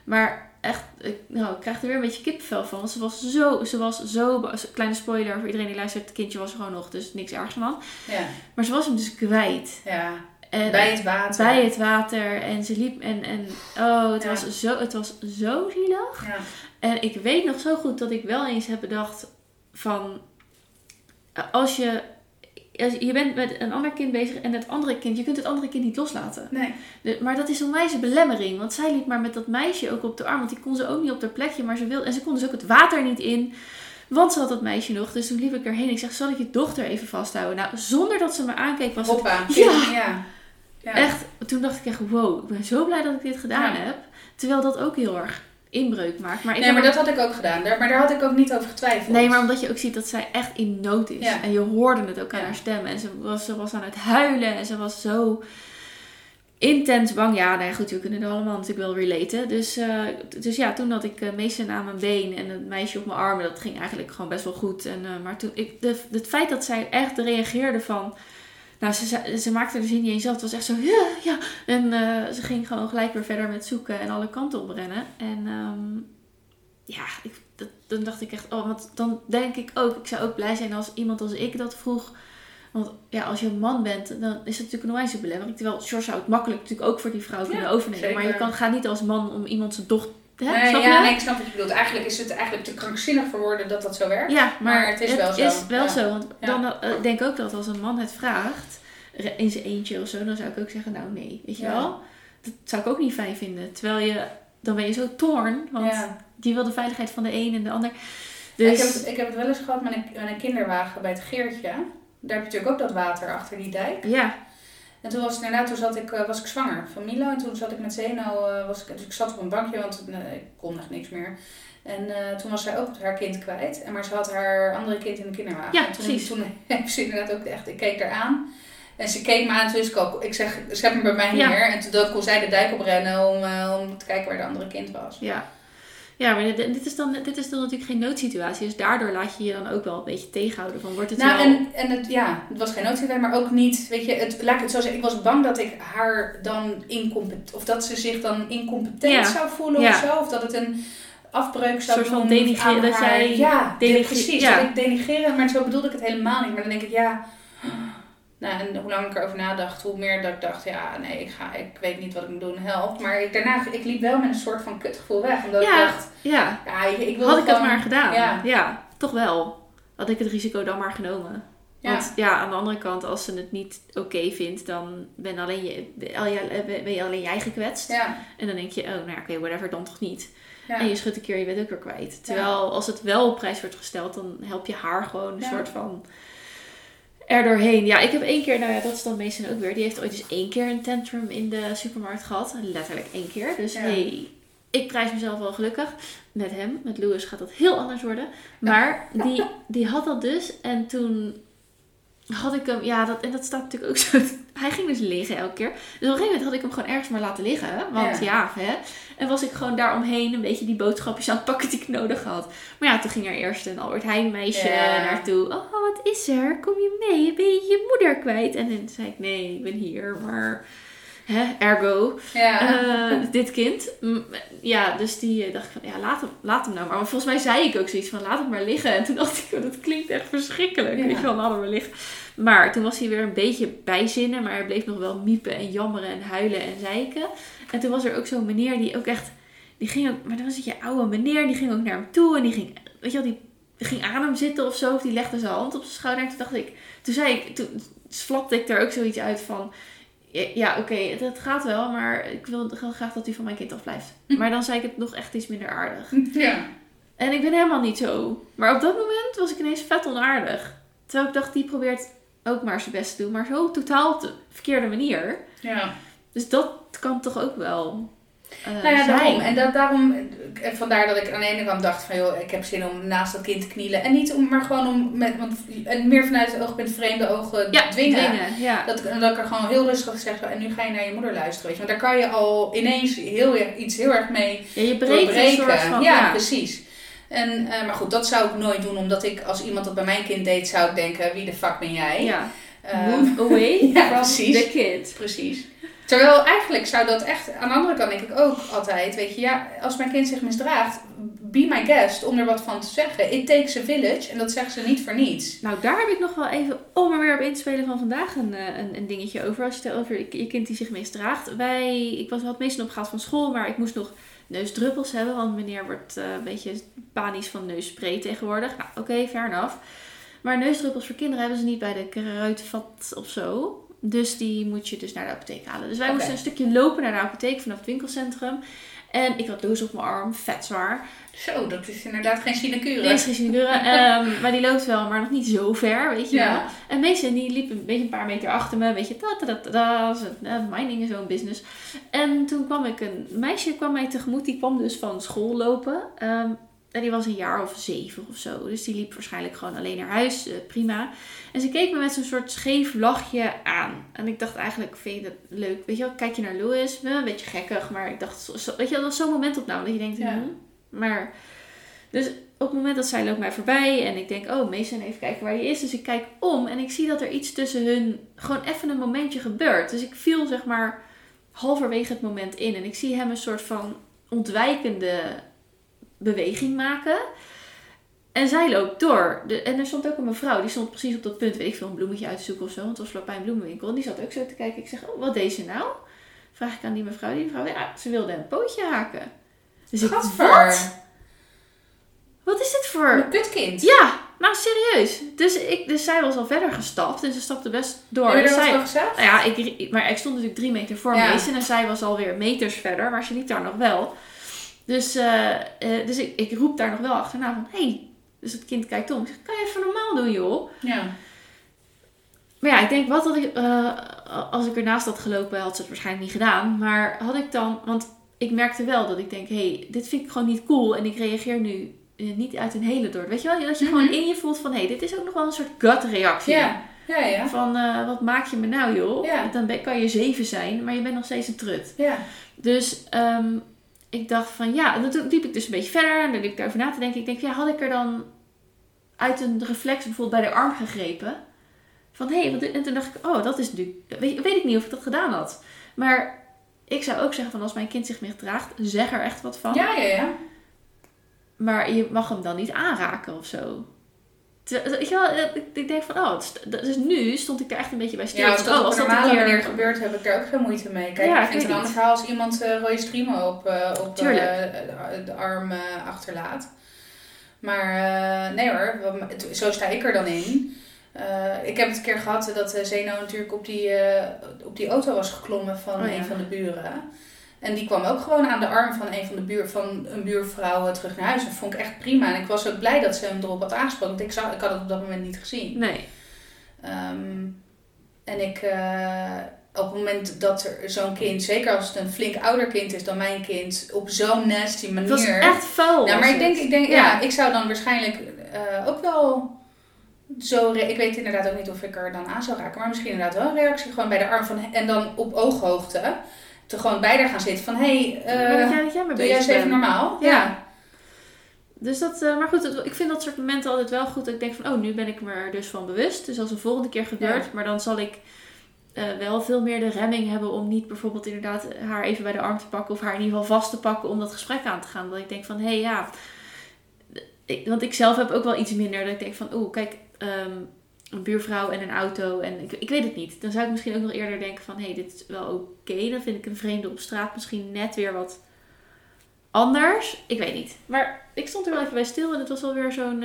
Maar echt, ik, nou, ik krijg er weer een beetje kippenvel van. Want ze was zo, ze was zo, kleine spoiler voor iedereen die luistert. Het kindje was er gewoon nog, dus niks ergs aan. Ja, Maar ze was hem dus kwijt. ja. En, bij het water. bij het water. En ze liep en, en oh, het, Ja. was zo, het was zo zielig. Ja. En ik weet nog zo goed dat ik wel eens heb bedacht van... Als je... als je bent met een ander kind bezig en het andere kind... Je kunt het andere kind niet loslaten. Nee. De- maar dat is een wijze belemmering. Want zij liep maar met dat meisje ook op de arm. Want die kon ze ook niet op haar plekje. Maar ze wilde... En ze kon dus ook het water niet in. Want ze had dat meisje nog. Dus toen liep ik erheen. Ik zeg, zal ik je dochter even vasthouden? Nou, zonder dat ze me aankeek was het Hoppa. Ja. ja. Ja. echt... Toen dacht ik echt, wow. Ik ben zo blij dat ik dit gedaan Ja. heb. Terwijl dat ook heel erg inbreuk maakt. Maar ik Nee, maar dat had ik ook gedaan. Daar, maar daar had ik ook niet over getwijfeld. Nee, maar omdat je ook ziet dat zij echt in nood is. Ja. En je hoorde het ook aan haar stem. En ze was, ze was aan het huilen. En ze was zo intens bang. Ja, nou ja, goed, we kunnen er allemaal natuurlijk wel relaten. Dus, eh, dus ja, toen had ik uh, Mason aan mijn been en het meisje op mijn armen. Dat ging eigenlijk gewoon best wel goed. En, eh, maar toen, ik, de, het feit dat zij echt reageerde van... Nou, ze, ze, ze maakte er zin niet eens af. Het was echt zo, ja, ja. En eh, ze ging gewoon gelijk weer verder met zoeken en alle kanten op rennen. En ehm, ja, ik, dat, dan dacht ik echt, oh, want dan denk ik ook, ik zou ook blij zijn als iemand als ik dat vroeg. Want ja, als je een man bent, dan is het natuurlijk een wijze belemmering. Terwijl George zou het makkelijk natuurlijk ook voor die vrouw kunnen overnemen. Maar je kan, gaat niet als man om iemand zijn dochter... Hè? Nee, ja, nee, ik snap wat je bedoelt. Eigenlijk is het eigenlijk te krankzinnig voor woorden dat dat zo werkt. Ja, maar, Maar het is wel zo. is wel Ja. zo. Want Ja. dan eh, denk ik ook dat als een man het vraagt, in zijn eentje of zo, dan zou ik ook zeggen, nou nee, weet je wel. Dat zou ik ook niet fijn vinden. Terwijl je, dan ben je zo torn, want die wil de veiligheid van de een en de ander. Ik, Dus, heb het, ik heb het wel eens gehad met een, met een kinderwagen bij het Geertje. Daar heb je natuurlijk ook dat water achter die dijk. ja, En toen was inderdaad, toen zat ik, eh, was ik zwanger van Milo. En toen zat ik met Zeno, eh, was ik, dus ik zat op een bankje, want eh, ik kon echt niks meer. En toen was zij ook haar kind kwijt. En maar ze had haar andere kind in de kinderwagen. Ja, en toen, precies. Toen heb ze inderdaad ook echt, ik keek haar aan. En ze keek me aan, toen wist ik ook, ik zeg, zet me bij mij Ja. neer. En toen kon zij de dijk oprennen om, om te kijken waar de andere kind was. ja. Ja, maar dit, is, dan, dit is dan natuurlijk geen noodsituatie. Dus daardoor laat je je dan ook wel een beetje tegenhouden. Van wordt het Nou, wel... en, en het, ja, het was geen noodsituatie, maar ook niet, weet je, het, laat ik het zo zeggen, ik was bang dat ik haar dan incompetent, of dat ze zich dan incompetent Ja. zou voelen Ja. of zo, of dat het een afbreuk zou Soort van doen denigeren, aan dat jij Ja, precies, ja. dat ik denigeren, maar zo bedoelde ik het helemaal niet, maar dan denk ik, ja, nou, en hoe lang ik erover nadacht, hoe meer dat ik dacht, ja, nee, ik, ga, ik weet niet wat ik moet doen, help. Maar ik, daarna, ik liep wel met een soort van kutgevoel weg, omdat Ja. ik dacht, ja, ja, ik, ik wil had ik het gewoon- maar gedaan. Ja. Ja. toch wel. Had ik het risico dan maar genomen. Ja. Want ja, aan de andere kant, als ze het niet oké vindt, dan ben, alleen je, ben je alleen jij gekwetst. Ja, En dan denk je, oh, nou oké, whatever, dan toch niet. ja. En je schudt een keer, je bent ook weer kwijt. Terwijl als het wel op prijs wordt gesteld, dan help je haar gewoon een soort van er doorheen. Ja, ik heb één keer, nou ja, dat is dan Mason ook weer. Die heeft ooit eens één keer een tantrum in de supermarkt gehad. Letterlijk één keer. Dus Ja. hey, ik prijs mezelf wel gelukkig. Met hem, met Louis gaat dat heel anders worden. Maar die, die had dat dus. En toen had ik hem, ja, dat, en dat staat natuurlijk ook zo. Hij ging dus liggen elke keer. Dus op een gegeven moment had ik hem gewoon ergens maar laten liggen. Want ja, hè. En was ik gewoon daaromheen een beetje die boodschapjes aan het pakken die ik nodig had. Maar ja, toen ging er eerst een Albert Heijn meisje Ja. naartoe. Oh, wat is er? Kom je mee? Ben je je moeder kwijt? En dan zei ik, nee, ik ben hier. Maar, hè, ergo. ja. Eh, dit kind. Ja, dus die eh, dacht ik van, ja, laat hem, laat hem nou maar. Maar volgens mij zei ik ook zoiets van, laat hem maar liggen. En toen dacht ik, oh, dat klinkt echt verschrikkelijk. Ja. Weet je wel, laat hem maar liggen. Maar toen was hij weer een beetje bijzinnen. Maar hij bleef nog wel miepen en jammeren en huilen en zeiken. En toen was er ook zo'n meneer die ook echt... Die ging ook, maar dan was het je oude meneer. Die ging ook naar hem toe. En die ging, weet je wel, die ging aan hem zitten of zo. Of die legde zijn hand op zijn schouder. En toen dacht ik... Toen zei ik... Toen flapte ik er ook zoiets uit van... Ja, oké, het, gaat wel, maar ik wil heel graag dat u van mijn kind afblijft. Maar dan zei ik het nog echt iets minder aardig. ja. En ik ben helemaal niet zo. Maar op dat moment was ik ineens vet onaardig. Terwijl ik dacht, die probeert ook maar zijn best te doen, maar zo totaal op de verkeerde manier. ja. Dus dat kan toch ook wel. Eh, Nou ja, zijn. daarom. En dat, daarom, en vandaar dat ik aan de ene kant dacht van, joh, ik heb zin om naast dat kind te knielen. En niet om, maar gewoon om, met, want, en meer vanuit het oogpunt vreemde ogen ja, dwingen. Ja. Dat, dat ik er gewoon heel rustig zeg, en nu ga je naar je moeder luisteren, weet je. Want daar kan je al ineens heel, iets heel erg mee ja, je soort van. ja, precies. En, eh, maar goed, dat zou ik nooit doen, omdat ik, als iemand dat bij mijn kind deed, zou ik denken, wie de fuck ben jij? ja. Eh, Move away ja, from precies. the kid. Precies. Terwijl eigenlijk zou dat echt, aan de andere kant denk ik ook altijd, weet je, ja, als mijn kind zich misdraagt, be my guest om er wat van te zeggen. It takes a village en dat zeggen ze niet voor niets. Nou, daar heb ik nog wel even, om er weer op in te spelen van vandaag, een, eh, een, dingetje over. Als je het over je kind die zich misdraagt. Wij, ik was wat meestal opgehaald van school, maar ik moest nog neusdruppels hebben, want meneer wordt uh, een beetje panisch van neusspray tegenwoordig. Nou, oké, okay, fair enough. Maar neusdruppels voor kinderen hebben ze niet bij de kruidvat of zo. Dus die moet je dus naar de apotheek halen. Dus wij moesten een stukje lopen naar de apotheek vanaf het winkelcentrum. En ik had doos op mijn arm, vet zwaar. Zo, dat is inderdaad geen sinecure. Die is geen sinecure, ehm, maar die loopt wel, maar nog niet zo ver, weet je Ja. wel. En meestal die liep een beetje een paar meter achter me, weet je, ta ta ta, ta minding is zo'n business. En toen kwam ik een meisje kwam mij tegemoet, die kwam dus van school lopen. Ehm, en die was een jaar of zeven of zo. Dus die liep waarschijnlijk gewoon alleen naar huis. eh, prima. En ze keek me met zo'n soort scheef lachje aan. En ik dacht eigenlijk, vind je dat leuk? Weet je wel, kijk je naar Louis? Een beetje gekkig. Maar ik dacht, zo- weet je wel, dat was zo'n momentopname. Dat je denkt, Ja. hm, maar... Dus op het moment dat zij loopt mij voorbij. En ik denk, oh, Mason even kijken waar hij is. Dus ik kijk om. En ik zie dat er iets tussen hun... Gewoon even een momentje gebeurt. Dus ik viel zeg maar halverwege het moment in. En ik zie hem een soort van ontwijkende beweging maken. En zij loopt door. De, en er stond ook een mevrouw, die stond precies op dat punt, weet ik veel, een bloemetje uit te zoeken of zo. Want het was vlakbij een bloemenwinkel. En die zat ook zo te kijken. Ik zeg, oh, wat deed ze nou? Vraag ik aan die mevrouw. Die mevrouw, ja, ze wilde een pootje haken. Dus ik, wat? Wat is dit voor... Een kutkind. Ja, nou serieus. Dus, ik, dus zij was al verder gestapt. En ze stapte best door. Heb je Dus zij, gezegd? nou ja, ik, maar ik stond natuurlijk drie meter voor Ja. Mason en zij was alweer meters verder, maar ze liep daar nog wel. Dus, eh, eh, dus ik, ik roep daar nog wel achterna van, hé. Hey. Dus het kind kijkt om. Ik zeg, kan je even normaal doen, joh? Ja. Maar ja, ik denk, wat had ik, eh, als ik ernaast had gelopen, had ze het waarschijnlijk niet gedaan. Maar had ik dan, want ik merkte wel dat ik denk, hé, hey, dit vind ik gewoon niet cool. En ik reageer nu niet uit een hele door. Weet je wel, dat je Mhm. gewoon in je voelt van, hé, hey, dit is ook nog wel een soort gut reactie. Ja. Ja, ja. Van, wat maak je me nou, joh? Ja. Dan ben, kan je zeven zijn, maar je bent nog steeds een trut. Ja. Dus ehm, ik dacht van, ja, en toen liep ik dus een beetje verder. En dan liep ik daarover na te denken. Ik denk, ja, had ik er dan uit een reflex bijvoorbeeld bij de arm gegrepen? Van, hé, hey, en toen dacht ik, oh, dat is natuurlijk... Weet, weet ik niet of ik dat gedaan had. Maar ik zou ook zeggen van, als mijn kind zich misdraagt, zeg er echt wat van. Ja, ja, ja. Maar je mag hem dan niet aanraken of zo. Wel, eh, ik- ik denk van, oh, dus nu stond ik er echt een beetje bij stil. Ja, als Oh, dat op als een dat een normale keer- manier gebeurt, heb ik daar ook geen moeite mee. Kijk, Ja, ik vind het een ander verhaal als iemand eh rode striemen op, eh, op eh, de arm eh, achterlaat. Maar eh, nee hoor, zo sta ik er dan in. Eh, ik heb het een keer gehad dat uh, Zeno natuurlijk op die, eh, op die auto was geklommen van Oh ja. een van de buren. En die kwam ook gewoon aan de arm van een van de buur, van een buurvrouw terug naar huis. Dat vond ik echt prima. En ik was ook blij dat ze hem erop had aangesproken. Want ik, zag, ik had het op dat moment niet gezien. Nee. Ehm, en ik, eh, op het moment dat er zo'n kind, zeker als het een flink ouder kind is dan mijn kind, op zo'n nasty manier. was echt vuil. ja, was maar ik denk, ik denk ja. Ja. ik zou dan waarschijnlijk eh, ook wel zo. Ik weet inderdaad ook niet of ik er dan aan zou raken, maar misschien inderdaad wel een reactie gewoon bij de arm van en dan op ooghoogte. Te gewoon bij haar gaan zitten van hé, hey, eh, jij, doe jij eens even normaal? Ja. Dus dat, eh, maar goed, ik vind dat soort momenten altijd wel goed. Dat ik denk van, oh, nu ben ik me er dus van bewust. Dus als het volgende keer gebeurt, maar dan zal ik eh, wel veel meer de remming hebben om niet bijvoorbeeld inderdaad haar even bij de arm te pakken of haar in ieder geval vast te pakken om dat gesprek aan te gaan. Dat ik denk van, hé hey, ja, ik, want ik zelf heb ook wel iets minder dat ik denk van, oeh, kijk, ehm, een buurvrouw en een auto en ik, ik weet het niet. Dan zou ik misschien ook nog eerder denken van, hé, hey, dit is wel oké. Dan vind ik een vreemde op straat misschien net weer wat anders. Ik weet niet. Maar ik stond er wel even bij stil en het was wel weer zo'n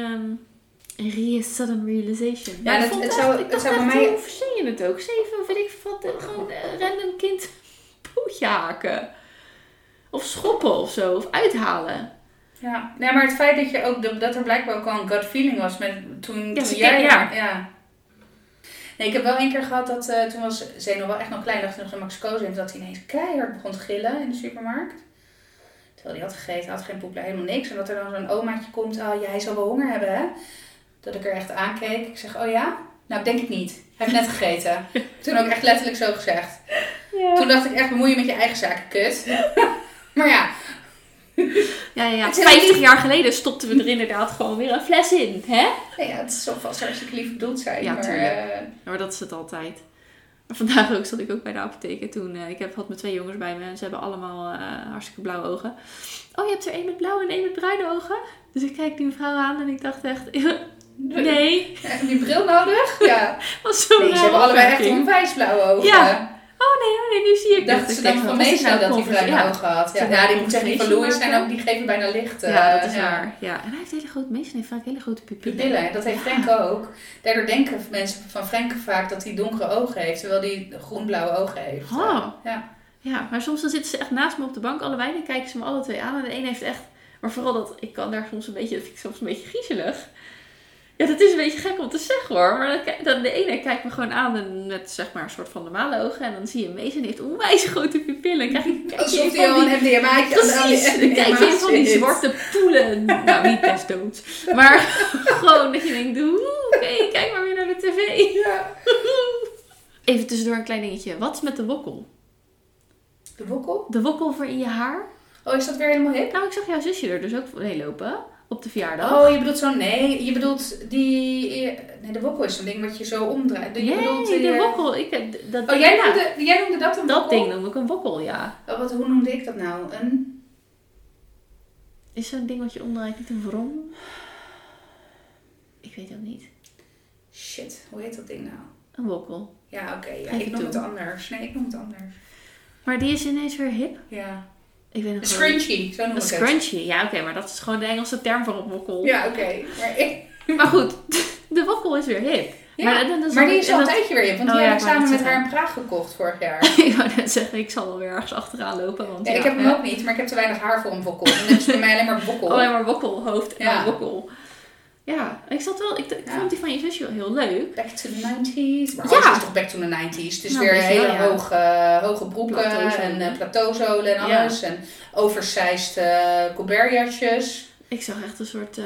re sudden realization. Ja, Maar dat- vond het echt- zou- ik het dacht zou bij mij- hoe verzin je het ook? Zeven, weet ik wat, eh, gewoon eh, random kind pootje haken. Of schoppen of zo, of uithalen. Ja, nee, maar het feit dat, je ook, dat er blijkbaar ook al een gut feeling was met, toen, Ja, toen jij... ja. Nee, ik heb wel één keer gehad dat eh, toen was Zeno wel echt nog klein, dacht hij nog zo'n Max heeft, dat hij ineens keihard begon te gillen in de supermarkt. Terwijl hij had gegeten, had geen poepla, helemaal niks. En dat er dan zo'n omaatje komt, oh ja, hij zal wel honger hebben, hè? Dat ik er echt aankeek. Ik zeg, oh ja? Nou, denk ik niet. Hij heeft net gegeten. toen ook echt letterlijk zo gezegd. Toen dacht ik echt, bemoei je met je eigen zaken, kut. maar ja, Ja, ja, ja. Het is helemaal 50 jaar geleden stopten we er inderdaad gewoon weer een fles in, hè? ja, het zal vast hartstikke lief bedoeld zijn. Ja, maar, eh, Maar dat is het altijd. Maar vandaag ook zat ik ook bij de apotheek. En toen, eh, ik heb, had met twee jongens bij me en ze hebben allemaal eh, hartstikke blauwe ogen. Oh, je hebt er één met blauwe en één met bruine ogen? Dus ik kijk die mevrouw aan en ik dacht echt, nee. Heb je bril nodig? Ja. Was zo Nee, ze hebben allebei echt onwijs blauwe ogen. Ja. Oh nee, oh nee, nu zie ik Dacht dat. ze denk, van meestal nou dat hij bruine Ja. ogen had. Ja, die moet zeggen, van Louis zijn ook, die geven bijna licht. eh, Ja, dat is ja. waar. Ja, en hij heeft hele grote, meestal heeft vaak hele grote pupillen. Pupillen, dat heeft Frank ook. Daardoor denken mensen van Frank vaak dat hij donkere ogen heeft, terwijl hij groen-blauwe ogen heeft. Oh. Ja. Ja, maar soms dan zitten ze echt naast me op de bank, allebei. Dan kijken ze me alle twee aan. En de een heeft echt... Maar vooral dat... Ik kan daar soms een beetje... Dat vind ik soms een beetje griezelig. Ja, dat is een beetje gek om te zeggen hoor. Maar dan, de ene kijkt me gewoon aan met zeg maar een soort van normale ogen. En dan zie je Mees en heeft onwijs grote pupillen. En krijg je, Alsof hij al die- een MDMA'tje Precies, dan kijk je van die zwarte poelen. Nou, niet best dood. Maar gewoon dat je denkt, oké, kijk maar weer naar de tv. Ja. Even tussendoor een klein dingetje. Wat is met de wokkel? De wokkel? De wokkel voor in je haar? Oh, is dat weer helemaal hip? Nou, ik zag jouw zusje er dus ook mee lopen op de verjaardag. Oh, je bedoelt zo, nee, je bedoelt die, nee, de wokkel is zo'n ding wat je zo omdraait. Je nee, bedoelt de eh, wokkel. Ik, heb dat Oh, jij ja, noemde, jij noemde dat een dat wokkel? ding noem ik een wokkel, ja. Oh, wat, hoe noemde ik dat nou? Een... Is zo'n ding wat je omdraait niet een wrom? Ik weet ook niet. Shit, hoe heet dat ding nou? Een wokkel. Ja, oké, ja, ik noem toe. het anders. Nee, ik noem het anders. Maar die is ineens weer hip. Ja. Ik weet nog Een scrunchie, zo noem Een ik het. scrunchie, ja oké, maar dat is gewoon de Engelse term voor een wokkel. Ja, oké. Maar, ik, Maar goed, de wokkel is weer hip. ja, Maar dan- dan die is en al een tijdje weer hip. Want Oh die ja, heb ik samen met haar in Praag gekocht vorig jaar. ik wou net zeggen, ik zal wel weer ergens achteraan lopen. Want Ja, ja, ik heb hem ook niet, maar ik heb te weinig haar voor een wokkel. En dat is bij mij alleen maar wokkel. Alleen maar wokkelhoofd en Ja. dan wokkel. Ja, ik zat wel, ik, ik Ja. vond die van je zusje wel heel leuk. Back to the 90s. Maar Ja. is toch back to the 90s. Het is Nou, weer hele ja. hoge, hoge broeken Plateauzolen. en uh, plateauzolen en alles. En oversized uh, Colbert-jasjes. Ik zag echt een soort, eh,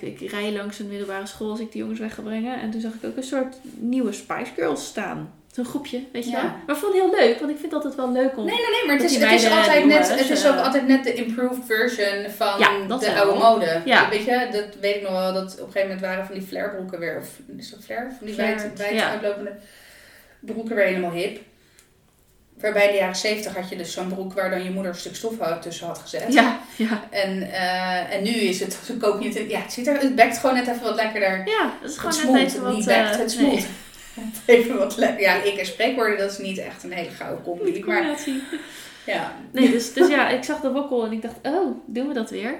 ik, ik rij langs een middelbare school als ik die jongens weg ga brengen. En toen zag ik ook een soort nieuwe Spice Girls staan. Zo'n groepje, weet je Ja. wel. Maar ik vond het heel leuk, want ik vind altijd wel leuk om... Nee, nee, nee, maar het Dat is, het is, altijd, net, het is eh, ook altijd net de improved version van Ja, dat de oude mode. Ja. Weet je, dat weet ik nog wel, dat op een gegeven moment waren van die flairbroeken weer, of is dat flair? Van die wijd, uitlopende broeken weer helemaal hip. Waarbij in de jaren 70 had je dus zo'n broek waar dan je moeder een stuk stof had- tussen had gezet. Ja, ja. En, eh, en nu is het, je het, ja, het, ziet er, het bekt gewoon net even wat lekkerder. Ja, dat is Het gewoon net even wat... niet bekt, eh, het smoelt. Even wat lekker. Ja, ik en spreekwoorden, dat is niet echt een hele gouden combi. Maar ja. Nee, dus, dus ja, ik zag de wokkel en ik dacht, oh, doen we dat weer?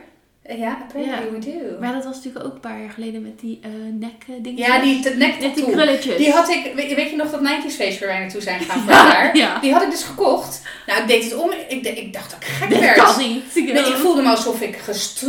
Ja, apparently we do. Maar dat was natuurlijk ook een paar jaar geleden met die eh nek dingen. Ja, die Met die krulletjes. Die had ik, weet, weet je nog dat 90s feest waar wij naartoe zijn gegaan jaar? ja. Die had ik dus gekocht. Nou, ik deed het om. Ik, ik dacht dat ik gek Dat werd. kan niet. Nee, ik voelde me alsof ik gest,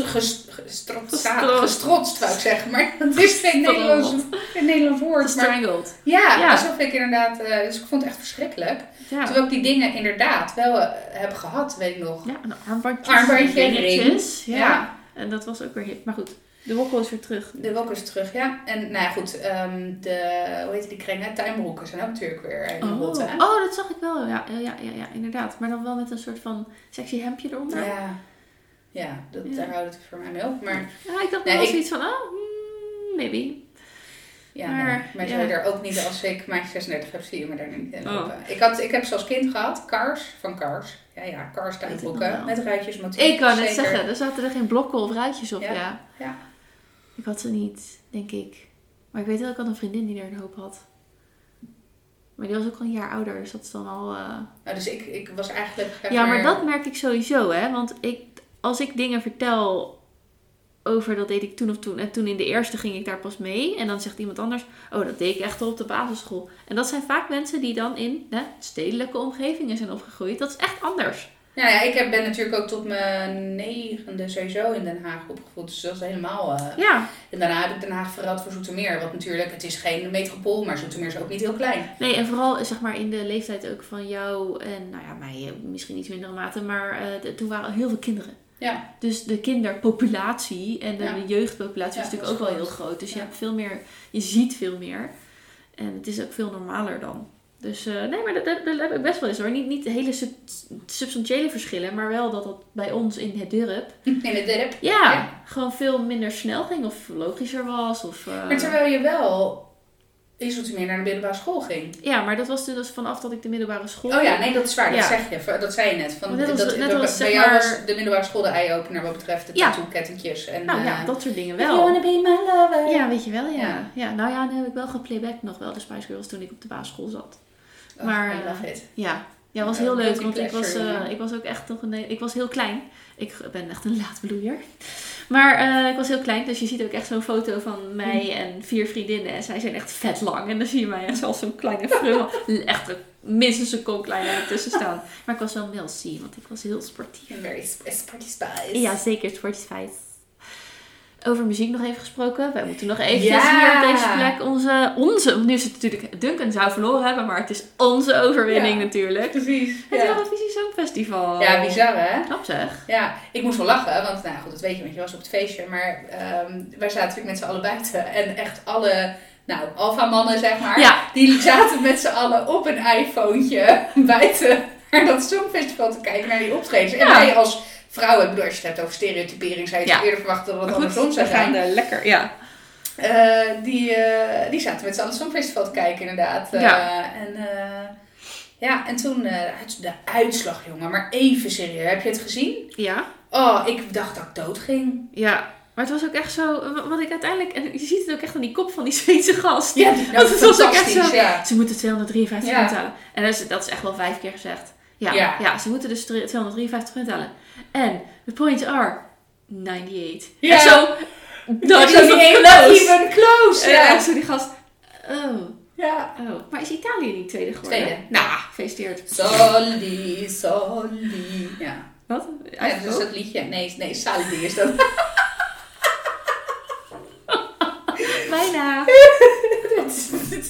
gestrotst, Gestrotst. wou ik zeggen. Maar dat is geen Nederlands, geen Nederlands woord. Strangled. ja, Ja. alsof ik inderdaad... eh, dus ik vond het echt verschrikkelijk. Ja. Terwijl ik die dingen inderdaad wel eh, heb gehad, weet ik nog. ja, een armbandje. Armbandje, ring. Ja. Ja. En dat was ook weer hip. Maar goed, de wokkel is weer terug. De wok is terug, ja. En nou ja, goed, ehm, de, hoe heet die kringen? Tuinbroeken zijn ook natuurlijk weer in de Oh. hè? oh, dat zag ik wel. Ja, ja, ja, ja, ja, inderdaad. Maar dan wel met een soort van sexy hemdje eronder. Ja, Ja, ja, dat, Ja. daar houdt het voor mij mee op. Maar ik dacht Nee, wel ik- zoiets van, oh, hmm, maybe. ja, Maar, nee, maar ja. zou je er ook niet, als ik maatje 36 heb, zie je me daar niet in Oh. Ik, had, ik heb zoals kind gehad, Cars, van Cars. Ja, ja, Cars tuinbroeken, met ruitjes, motief. Ik kan net zeker. zeggen, er zaten er geen blokken of ruitjes op. Ja, Ja. ja. Ik had ze niet, denk ik. Maar ik weet wel, ik had een vriendin die er een hoop had. Maar die was ook al een jaar ouder, dus dat is dan al... eh, Nou, dus ik, ik was eigenlijk... Ja, maar dat merk ik sowieso, hè. Want ik, als ik dingen vertel over dat deed ik toen of toen. En toen in de eerste ging ik daar pas mee. En dan zegt iemand anders, oh, dat deed ik echt al op de basisschool. En dat zijn vaak mensen die dan in hè, stedelijke omgevingen zijn opgegroeid. Dat is echt anders. Nou ja, ik heb, ben natuurlijk ook tot mijn negende sowieso in Den Haag opgevoed. Dus dat is helemaal... eh, Ja, En daarna heb ik Den Haag verruild voor Zoetermeer. Want natuurlijk, het is geen metropool, maar Zoetermeer is ook niet heel klein. nee, en vooral zeg maar in de leeftijd ook van jou en nou ja, mij eh, misschien iets mindere mate. Maar eh, toen waren er heel veel kinderen. Ja, Dus de kinderpopulatie en de, Ja. jeugdpopulatie Ja, is natuurlijk ook wel heel groot. Dus je hebt veel meer, je ziet veel meer. En het is ook veel normaler dan. Dus eh, nee, maar dat, dat, dat heb ik best wel eens hoor. Niet, niet hele sub- substantiële verschillen, maar wel dat dat bij ons in het dorp, in het dorp. ja, Ja. gewoon veel minder snel ging of logischer was. Of, eh, Maar terwijl je wel Zoetermeer naar de middelbare school ging. Ja, maar dat was dus vanaf dat ik de middelbare school... Oh ja, nee, dat is waar. Dat Ja. zeg je. Dat zei je net. Van, Net als- dat, net bij- als, bij zeg jou maar- was de middelbare school de eye-opener wat betreft de Ja. tattoo-kettingjes. En, Nou ja, eh, dat soort dingen If you wel. wanna be my lover. Ja, weet je wel, ja. Ja. ja. nou ja, nu heb ik wel geplayback nog wel de Spice Girls toen ik op de basisschool zat. Oh, Maar, I love it. Ja, ja was heel leuk, want ik was, eh, ik was ook echt nog een... Ik was heel klein. Ik ben echt een laatbloeier. Maar eh, ik was heel klein, dus je ziet ook echt zo'n foto van mij en vier vriendinnen. En zij zijn echt vet lang. En dan zie je mij echt zoals zo'n kleine frummel. echt een- minstens een kom kleiner ertussen staan. Maar ik was wel Mel C, want ik was heel sportief. Very sp- sporty spice. Ja, zeker. Sporty Spice. Over muziek nog even gesproken. Wij moeten nog eventjes Ja. hier op deze plek onze, onze... Nu is het natuurlijk... Duncan zou verloren hebben, maar het is onze overwinning Ja. natuurlijk. Precies. Het Ja. Eurovisie Songfestival. ja, bizar hè? Knap zeg. Ja, ik moest wel lachen, want nou goed, dat weet je, want je was op het feestje. Maar ehm, wij zaten natuurlijk met z'n allen buiten. En echt alle, nou, alfa-mannen zeg maar, Ja. die zaten met z'n allen op een iPhone'tje buiten naar dat Songfestival te kijken, naar die optredens. En wij als vrouwen, ik bedoel, als je het hebt over stereotypering, zou je Ja. toch eerder verwachten dat het andersom zou we gaan er lekker... Ja. Eh, die, eh, die zaten met z'n allen het Songfestival te kijken, inderdaad. Ja. En, eh, ja, en toen de uitslag, jongen. Maar even serieus, heb je het gezien? Ja. Oh, ik dacht dat ik dood ging. Ja. Maar het was ook echt zo... Wat ik uiteindelijk... En je ziet het ook echt aan die kop van die Zweedse gast. Ja, die, Want het was ook echt zo- ja. Ze moeten 253 Ja. halen. En dat is, dat is echt wel vijf keer gezegd. Ja, ja. Ja. ze moeten dus 253 punten halen. En the points are 98. Ja. En zo... Is not even, close. even close. En Ja. echt zo die gast... Oh, ja. oh. Maar is Italië niet tweede geworden? Tweede. Nou, gefeliciteerd. Soldi, soldi. Ja. Wat? ja, dus ook? dat liedje. Nee, nee, Saldi is dat. Bijna.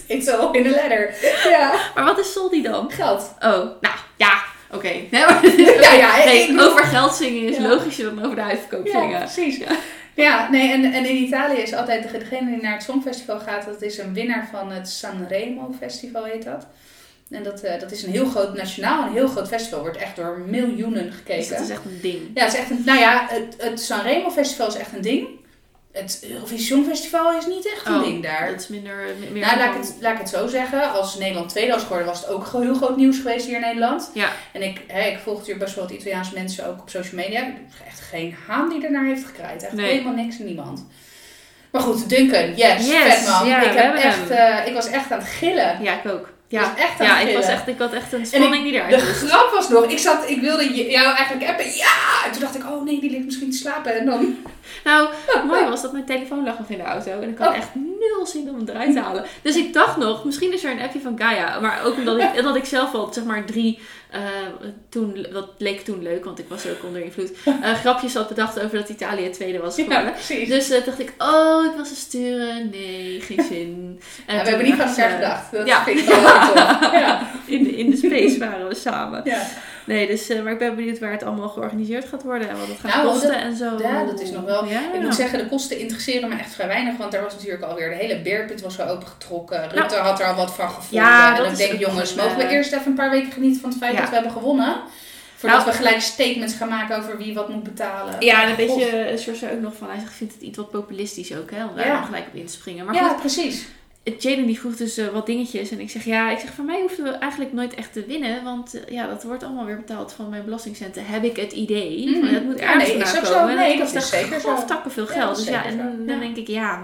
It's all in the letter. Ja. Maar wat is Soldi dan? Geld. Oh, nou, ja. Oké. Nee, Ja, ja. Nee, over geld zingen is Ja. logischer dan over de uitverkoop Ja, zingen. precies. Ja, nee, en, en in Italië is altijd dege- degene die naar het Songfestival gaat, dat is een winnaar van het Sanremo Festival, heet dat. En dat, eh, dat is een heel groot nationaal, een heel groot festival, wordt echt door miljoenen Dus gekeken. dat is echt een ding. Ja, het is echt een, nou ja, het, het Sanremo Festival is echt een ding. Het Eurovisie Songfestival is niet echt een Oh, ding daar. Dat is minder... meer Nou, laat ik, het, laat ik het zo zeggen. Als Nederland tweede was geworden, was het ook heel groot nieuws geweest hier in Nederland. Ja. En ik, hè, ik volg natuurlijk best wel wat Italiaanse mensen ook op social media. Echt geen haan die ernaar heeft gekraaid. Echt Nee. helemaal niks en niemand. Maar goed, Duncan, yes, Yes, vet man. ja, ik, heb echt, eh, ik was echt aan het gillen. Ja, ik ook. Ik Ja, was echt aan ja ik, was echt, ik had echt een spanning die De eruit moest. grap was nog, ik, zat, ik wilde jou eigenlijk appen, ja! En toen dacht ik, oh nee, die ligt misschien te slapen. En dan, Nou, het mooie was dat mijn telefoon lag nog in de auto. En ik had Oh. echt nul zin om hem eruit te halen. Dus ik dacht nog, misschien is er een appje van Gaia. Maar ook omdat ik, dat ik zelf al, zeg maar, drie... eh, toen, dat leek toen leuk, want ik was ook onder invloed. eh, grapjes had bedacht over dat Italië tweede was ja, geworden. precies. Dus eh, dacht ik, oh, ik wil ze sturen. Nee, geen zin. Ja, we hebben niet van elkaar gedacht. Dat Ja. vind ik wel. Ja. In de, in de space waren we samen. ja. Nee, dus, eh, maar ik ben benieuwd waar het allemaal georganiseerd gaat worden en wat het gaat Nou, kosten dat- en zo. ja, dat is nog wel- Ja. Ik moet zeggen, de kosten interesseren me echt vrij weinig. Want er was natuurlijk alweer de hele beerput was al opengetrokken. Rutte had er al wat van gevonden. Nou. Ja, en dat denk ik, ook jongens, mogen we eh, eerst even een paar weken genieten van het feit dat we hebben gewonnen? Voordat Nou, we gelijk statements gaan maken over wie wat moet betalen. Ja, en een God. beetje, eh, ook nog van, hij zegt, vindt het iets wat populistisch ook, hè, om daar Ja. gelijk op in te springen. Maar ja, goed, precies. Jaden die vroeg dus eh, wat dingetjes en ik zeg, ja, ik zeg, voor mij hoefden we eigenlijk nooit echt te winnen, want eh, ja, dat wordt allemaal weer betaald van mijn belastingcenten, heb ik het idee. Van, dat moet Ja, ergens nee, vandaan komen. En Nee, kost dat is echt zeker zo. graftakken veel geld. dat dus ja, en dan Ja. denk ik, ja.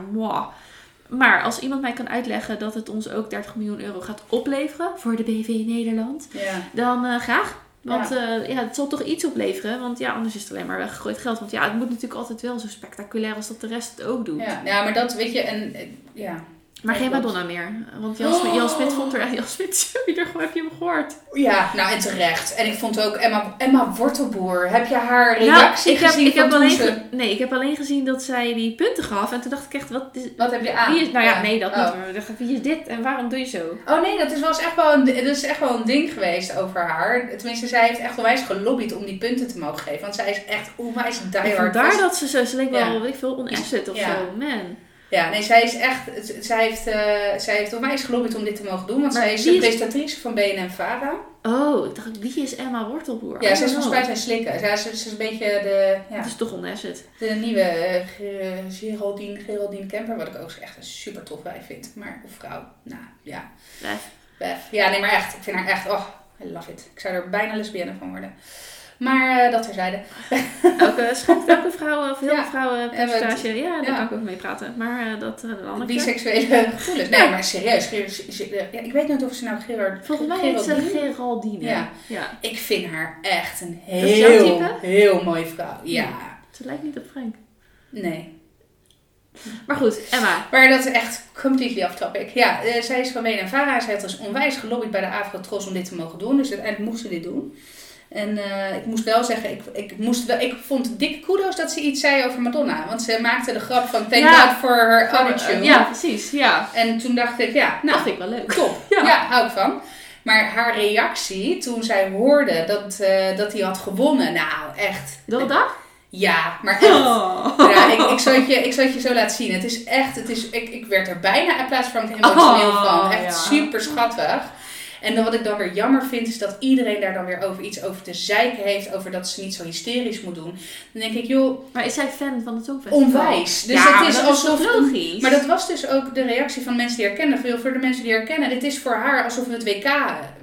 Maar als iemand mij kan uitleggen dat het ons ook 30 miljoen euro gaat opleveren voor de BV Nederland, dan eh, graag. Want ja. ja, het zal toch iets opleveren. Want ja, anders is het alleen maar weggegooid geld. Want ja, het moet natuurlijk altijd wel zo spectaculair als dat de rest het ook doet. Ja. ja, maar dat weet je, en ja. Maar geen. Madonna meer. Want Jan, Smit, Jan Smit vond er... Jan Smit, gewoon, heb je hem gehoord? Ja, nou en terecht. En ik vond ook Emma, Emma Wortelboer. Heb je haar reactie Nou, ik heb, gezien ik heb alleen ze- Nee, ik heb alleen gezien dat zij die punten gaf. En toen dacht ik echt, wat is... Wat heb je aan? Wie is, nou ja, nee, dat oh. niet. Dacht, wie is dit en waarom doe je zo? Oh nee, dat is, was echt wel een, dat is echt wel een ding geweest over haar. Tenminste, zij heeft echt onwijs gelobbyd om die punten te mogen geven. Want zij is echt onwijs diehard. vandaar dat ze zo... Ze leek wel, Ja. weet ik veel, oninterested of Ja. zo. Man. Ja, nee, zij is echt, zij heeft, eh zij heeft onwijs gelobbyd om dit te mogen doen, want Maar zij is de is- presentatrice van BNN Vara. Oh, ik dacht, wie is Emma Wortelboer? Ja, zij is volgens mij zijn slikken. Zij is, ze is een beetje de, ja, Het is toch onasset. de nieuwe eh, Ge- Geraldine, Geraldine Kemper, wat ik ook echt een super tof bij vind. Maar, of vrouw, nou ja, Lef. Bef. Ja, nee, maar echt, ik vind haar echt, oh, I love it. Ik zou er bijna lesbienne van worden. Maar eh, dat terzijde. Elke, schijnt elke vrouw of heel Ja. vrouwen percentage. Ja, daar ja. kan ik ook mee praten. Maar eh, dat uh, een. Biseksuele gevoelens. Nee, maar serieus. Ja, ik weet niet of ze nou Gerard... Volgens mij heet ze Geraldine? Ja. ja. Ik vind haar echt een heel, heel mooie vrouw. Ja. Ze lijkt niet op Frank. Nee. Maar goed, Emma. Maar dat is echt completely off topic. Ja, eh, zij is van Vara. Zij heeft dus onwijs gelobbyd bij de Afro-Tros om dit te mogen doen. Dus uiteindelijk moest ze dit doen. En eh, ik moest wel zeggen, ik, ik, moest wel, ik vond dikke kudos dat ze iets zei over Madonna. Want ze maakte de grap van thank Ja. God for her attitude. Ja, precies. Ja. En toen dacht ik, ja, Dat nou, vind ik wel leuk. top. Ja. Ja. hou ik van. Maar haar reactie toen zij hoorde dat, eh, dat hij had gewonnen, nou echt. Dat dag? Ja, maar echt. Oh. Ja, ik, ik, zal het je, ik zal het je zo laten zien. Het is echt, het is, ik, ik werd er bijna in plaats van emotioneel Oh, van. Echt ja. super schattig. En dan wat ik dan weer jammer vind, is dat iedereen daar dan weer over iets over te zeiken heeft. Over dat ze niet zo hysterisch moet doen. Dan denk ik, joh, Maar is zij fan van het Songfestival? onwijs. Dus ja, het maar is dat alsof. is toch logisch? maar dat was dus ook de reactie van mensen die haar kennen. Veel voor de mensen die haar kennen. Dit is voor haar alsof we het WK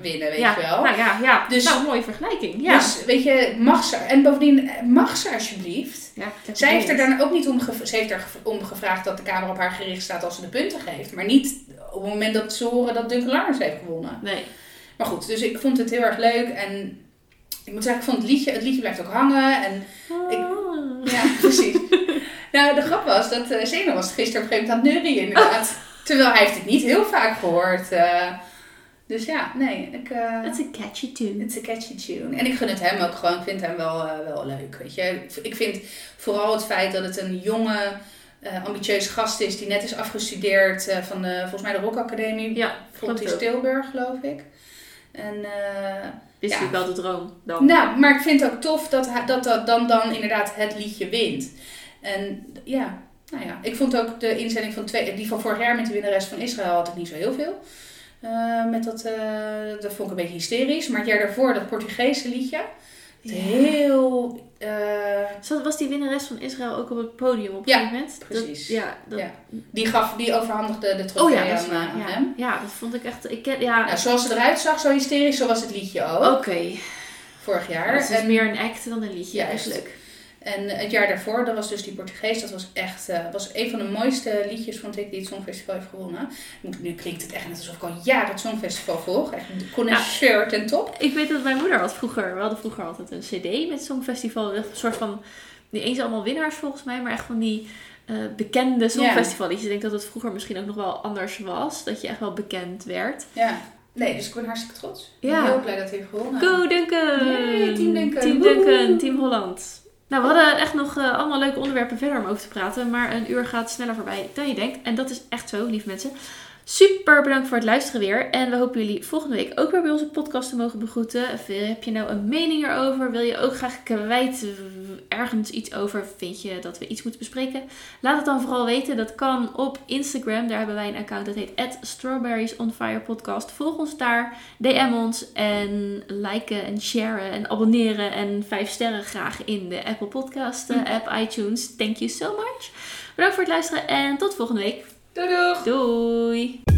winnen, weet ja. je wel. Nou ja, ja. Dus- nou, mooie vergelijking. Ja. Dus weet je, mag ze. En bovendien, mag ze alsjeblieft. Ja Zij heeft er dan ook niet om, gev- ze heeft er gev- om gevraagd dat de camera op haar gericht staat als ze de punten geeft. Maar niet op het moment dat ze horen dat Duncan Lawrence heeft gewonnen. Nee. Maar goed, dus ik vond het heel erg leuk. En ik moet zeggen, ik vond het liedje, het liedje blijft ook hangen. En Ik- Ah. ja, precies. nou, de grap was dat uh, Zeno was gisteren op een gegeven moment aan het neurien inderdaad. Terwijl hij heeft het niet heel vaak gehoord. eh. Dus ja, nee, ik... eh, It's a catchy tune. It's a catchy tune. En ik gun het hem ook gewoon. Ik vind hem wel, eh, wel leuk. Weet je. Ik vind vooral het feit dat het een jonge, eh ambitieuze gast is die net is afgestudeerd van de, volgens mij de Rock Academie. Ja, klopt ook. Tilburg, geloof ik. En, Is Ja. natuurlijk wel de droom dan. nou, maar ik vind het ook tof dat, dat dat dan, dan inderdaad het liedje wint. En ja, nou ja, ik vond ook de inzending van twee, die van vorig jaar met de winnares van Israël had ik niet zo heel veel. Eh, met dat, eh, dat vond ik een beetje hysterisch. Maar het jaar daarvoor, dat Portugese liedje. Ja. Heel. eh, Was die winnares van Israël ook op het podium op een Ja, gegeven moment? Dat- precies. ja, dat, Ja. die, gaf, die overhandigde de trofee Oh ja, dat aan, hem. ja, dat vond ik echt... Ik ken, ja, Nou, zoals ze eruit zag, zo hysterisch, zo was het liedje ook. oké. Vorig jaar. Het is En- meer een act dan een liedje Juist. eigenlijk. En het jaar daarvoor, dat was dus die Portugees, dat was echt eh, was een van de mooiste liedjes, vond ik, die het Songfestival heeft gewonnen. Nu, klinkt het echt net alsof ik al jaren het Songfestival volg. Echt een connoisseur ten top. Ik weet dat mijn moeder had vroeger... We hadden vroeger altijd een cd met Songfestival. Een soort van... Niet eens allemaal winnaars volgens mij, maar echt van die... eh, bekende songfestivalliedjes. Ik denk dat het vroeger misschien ook nog wel anders was. Dat je echt wel bekend werd. Ja. Nee, dus ik ben hartstikke trots. Ik Ja. ben heel blij dat hij heeft gewonnen. Go Duncan! Yay, Team Duncan. Team. Duncan, Team Holland. Nou, we hadden echt nog eh, allemaal leuke onderwerpen verder om over te praten. Maar een uur gaat sneller voorbij dan je denkt. En dat is echt zo, lieve mensen. Super bedankt voor het luisteren weer. En we hopen jullie volgende week ook weer bij onze podcast te mogen begroeten. Of, eh, Heb je nou een mening erover? Wil je ook graag kwijt ergens iets over? Vind je dat we iets moeten bespreken? Laat het dan vooral weten. Dat kan op Instagram. Daar hebben wij een account dat heet Strawberries on Fire Podcast. Volg ons daar. DM ons en liken en sharen en abonneren en vijf sterren graag in de Apple Podcast eh, app iTunes. Thank you so much. Bedankt voor het luisteren en tot volgende week. Doei doei. Doei.